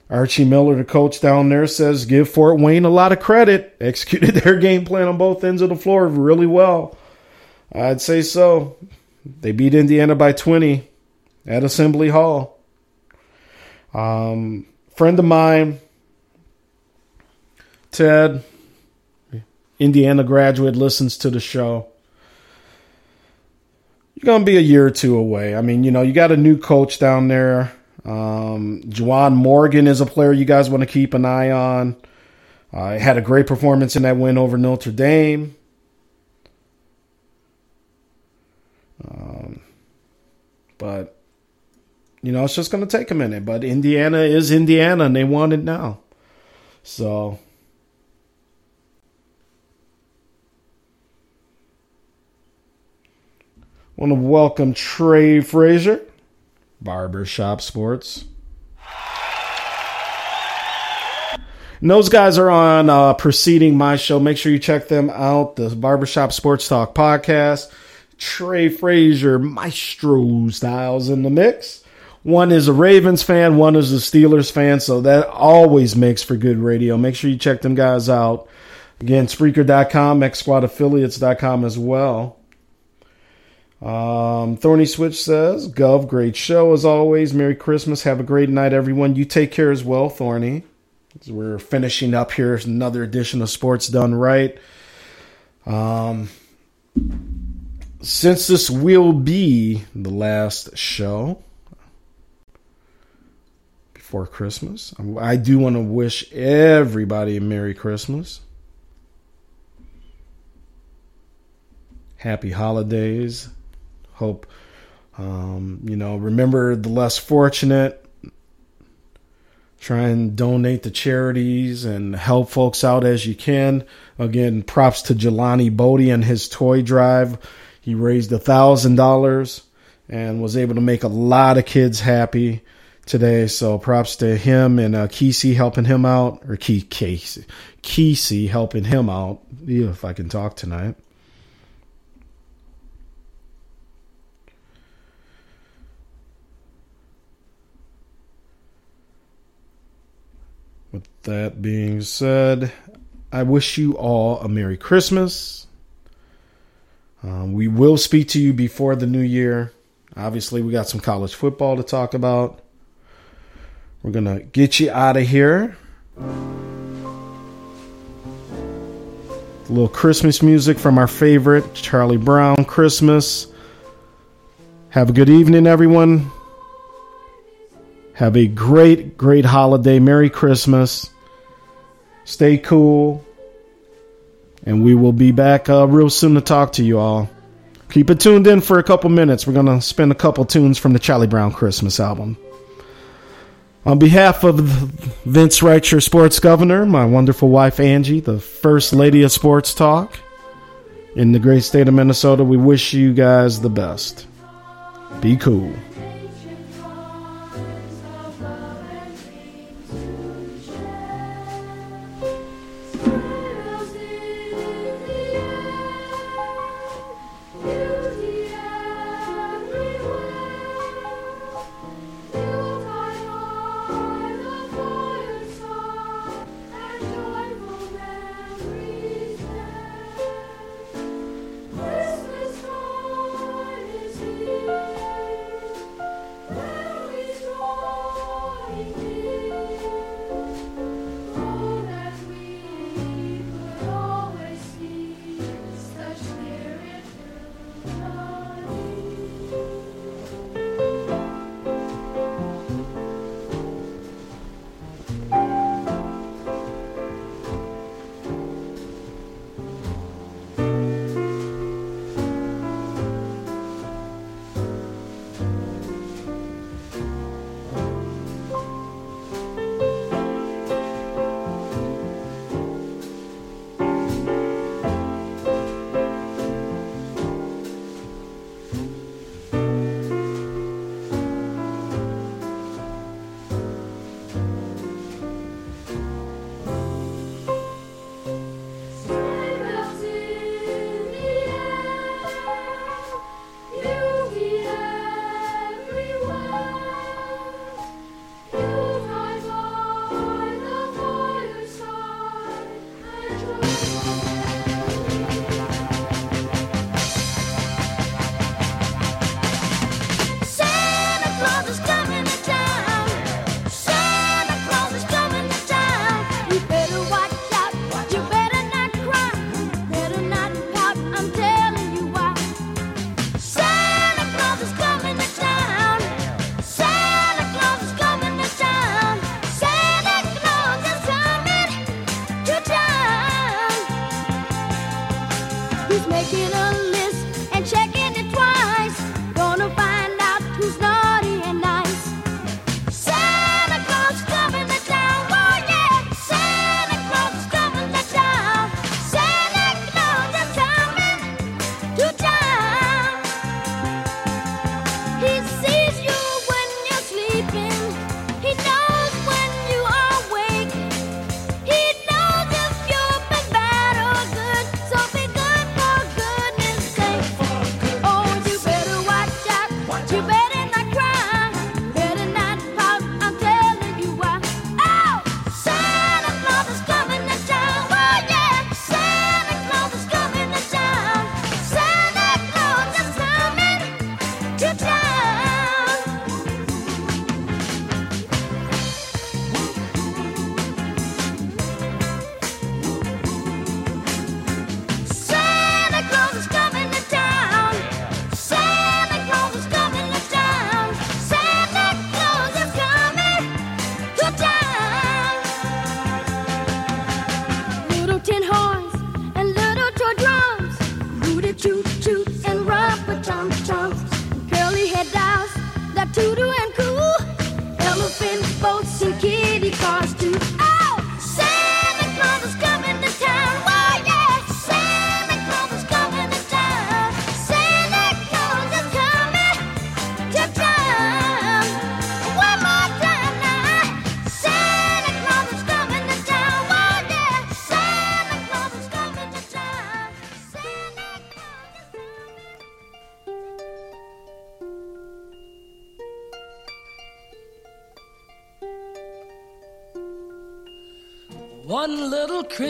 Archie Miller, the coach down there, says give Fort Wayne a lot of credit. Executed their game plan on both ends of the floor really well. I'd say so. They beat Indiana by 20 at Assembly Hall. Um, friend of mine, Ted, Indiana graduate, listens to the show. You're going to be a year or two away. I mean, you know, you got a new coach down there. Um, Juwan Morgan is a player you guys want to keep an eye on. Uh, had a great performance in that win over Notre Dame. But you know, it's just going to take a minute. But Indiana is Indiana, and they want it now. So. Want to welcome Trey Frazier, Barbershop Sports. And those guys are on uh, preceding my show. Make sure you check them out. The Barbershop Sports Talk podcast. Trey Frazier, Maestro Styles in the mix. One is a Ravens fan, one is a Steelers fan, so that always makes for good radio. Make sure you check them guys out. Again, Spreaker.com, XSquadAffiliates.com as well. Um, Thorny Switch says, Gov, great show as always. Merry Christmas. Have a great night, everyone. You take care as well, Thorny. As we're finishing up here, another edition of Sports Done Right. Um, since this will be the last show before Christmas, I do want to wish everybody a Merry Christmas. Happy holidays. Hope, um, you know, remember the less fortunate. Try and donate to charities and help folks out as you can. Again, props to Jelani Bodie and his toy drive. He raised a thousand dollars and was able to make a lot of kids happy today. So props to him and uh, Kesey helping him out, or Key Casey, Kesey helping him out. Yeah, if I can talk tonight. With that being said, I wish you all a Merry Christmas. Um, we will speak to you before the new year. Obviously, we got some college football to talk about. We're going to get you out of here. A little Christmas music from our favorite, Charlie Brown Christmas. Have a good evening, everyone. Have a great, great holiday. Merry Christmas. Stay cool. And we will be back uh, real soon to talk to you all. Keep it tuned in for a couple minutes. We're going to spin a couple tunes from the Charlie Brown Christmas album. On behalf of Vince Wright, sports governor, my wonderful wife Angie, the first lady of sports talk in the great state of Minnesota, we wish you guys the best. Be cool.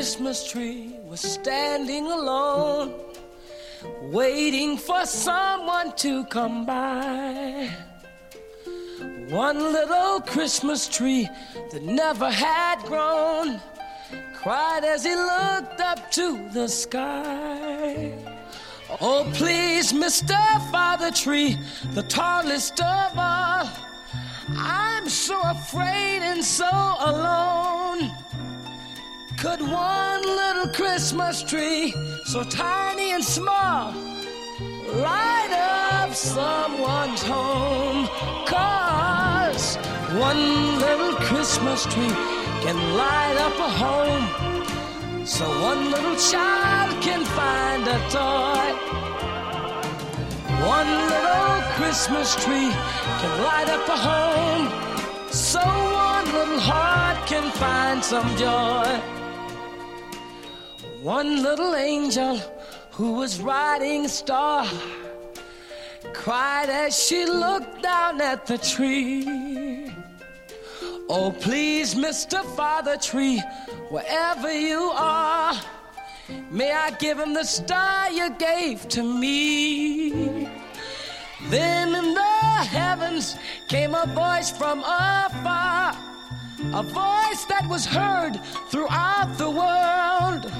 Christmas tree was standing alone, waiting for someone to come by. One little Christmas tree that never had grown cried as he looked up to the sky. Oh, please, Mr. Father Tree, the tallest of all. I'm so afraid and so alone. Could one little Christmas tree, so tiny and small, light up someone's home? Cause one little Christmas tree can light up a home. So one little child can find a toy. One little Christmas tree can light up a home. So one little heart can find some joy. One little angel who was riding a star cried as she looked down at the tree. Oh, please, Mr. Father Tree, wherever you are, may I give him the star you gave to me. Then in the heavens came a voice from afar, a voice that was heard throughout the world.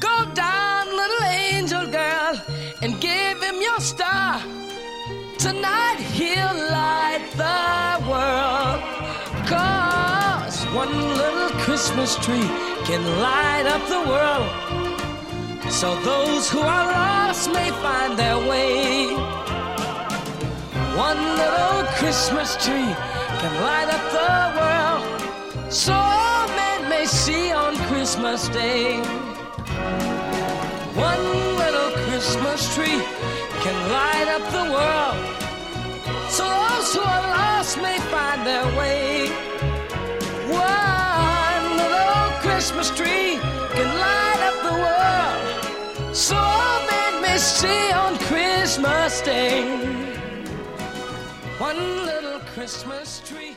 Go down, little angel girl, and give him your star. Tonight he'll light the world. Cause one little Christmas tree can light up the world. So those who are lost may find their way. One little Christmas tree can light up the world. So all men may see on Christmas Day. One little Christmas tree can light up the world. So those who are lost may find their way. One little Christmas tree can light up the world. So all men may see on Christmas Day. One little Christmas tree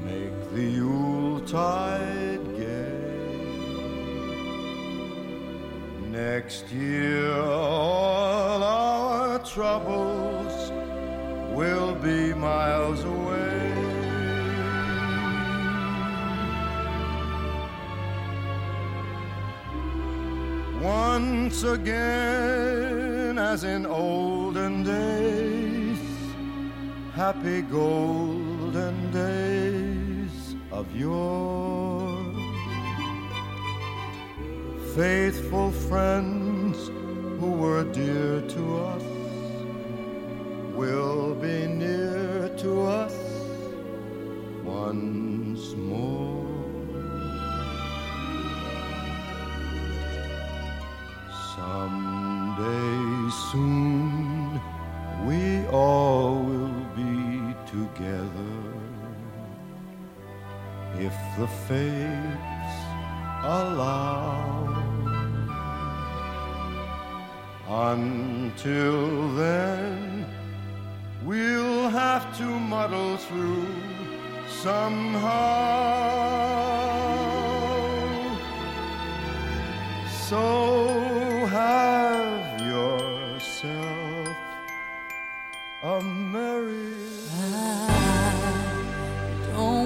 Make the Yuletide gay. Next year, all our troubles will be miles away. Once again, as in olden days, happy golden days of yore. Faithful friends who were dear to us will be near to us once more. Someday soon we all will be together if the fates allow. Until then, we'll have to muddle through somehow. So have yourself a merry.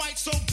white so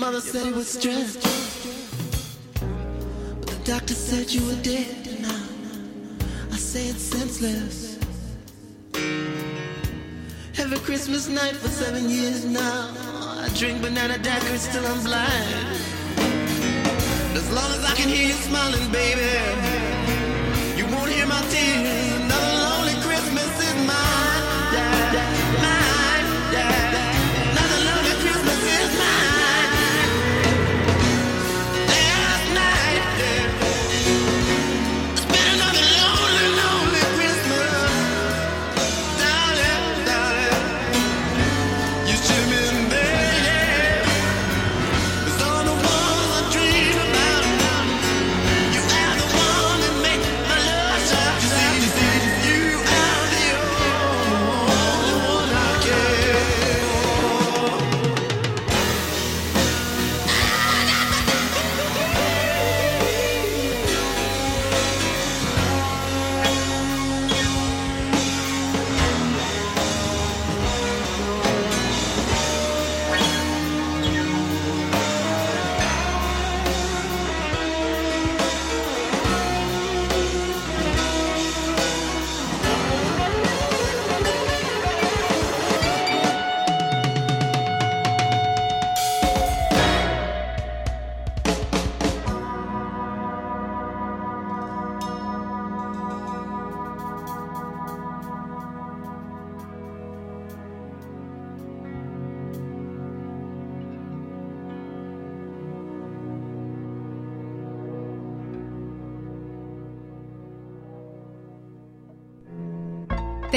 mother said it was stress. But the doctor said you were dead. Now I say it's senseless. Every Christmas night for seven years now, I drink banana daiquiris till I'm blind. As long as I can hear you smiling, baby, you won't hear my tears.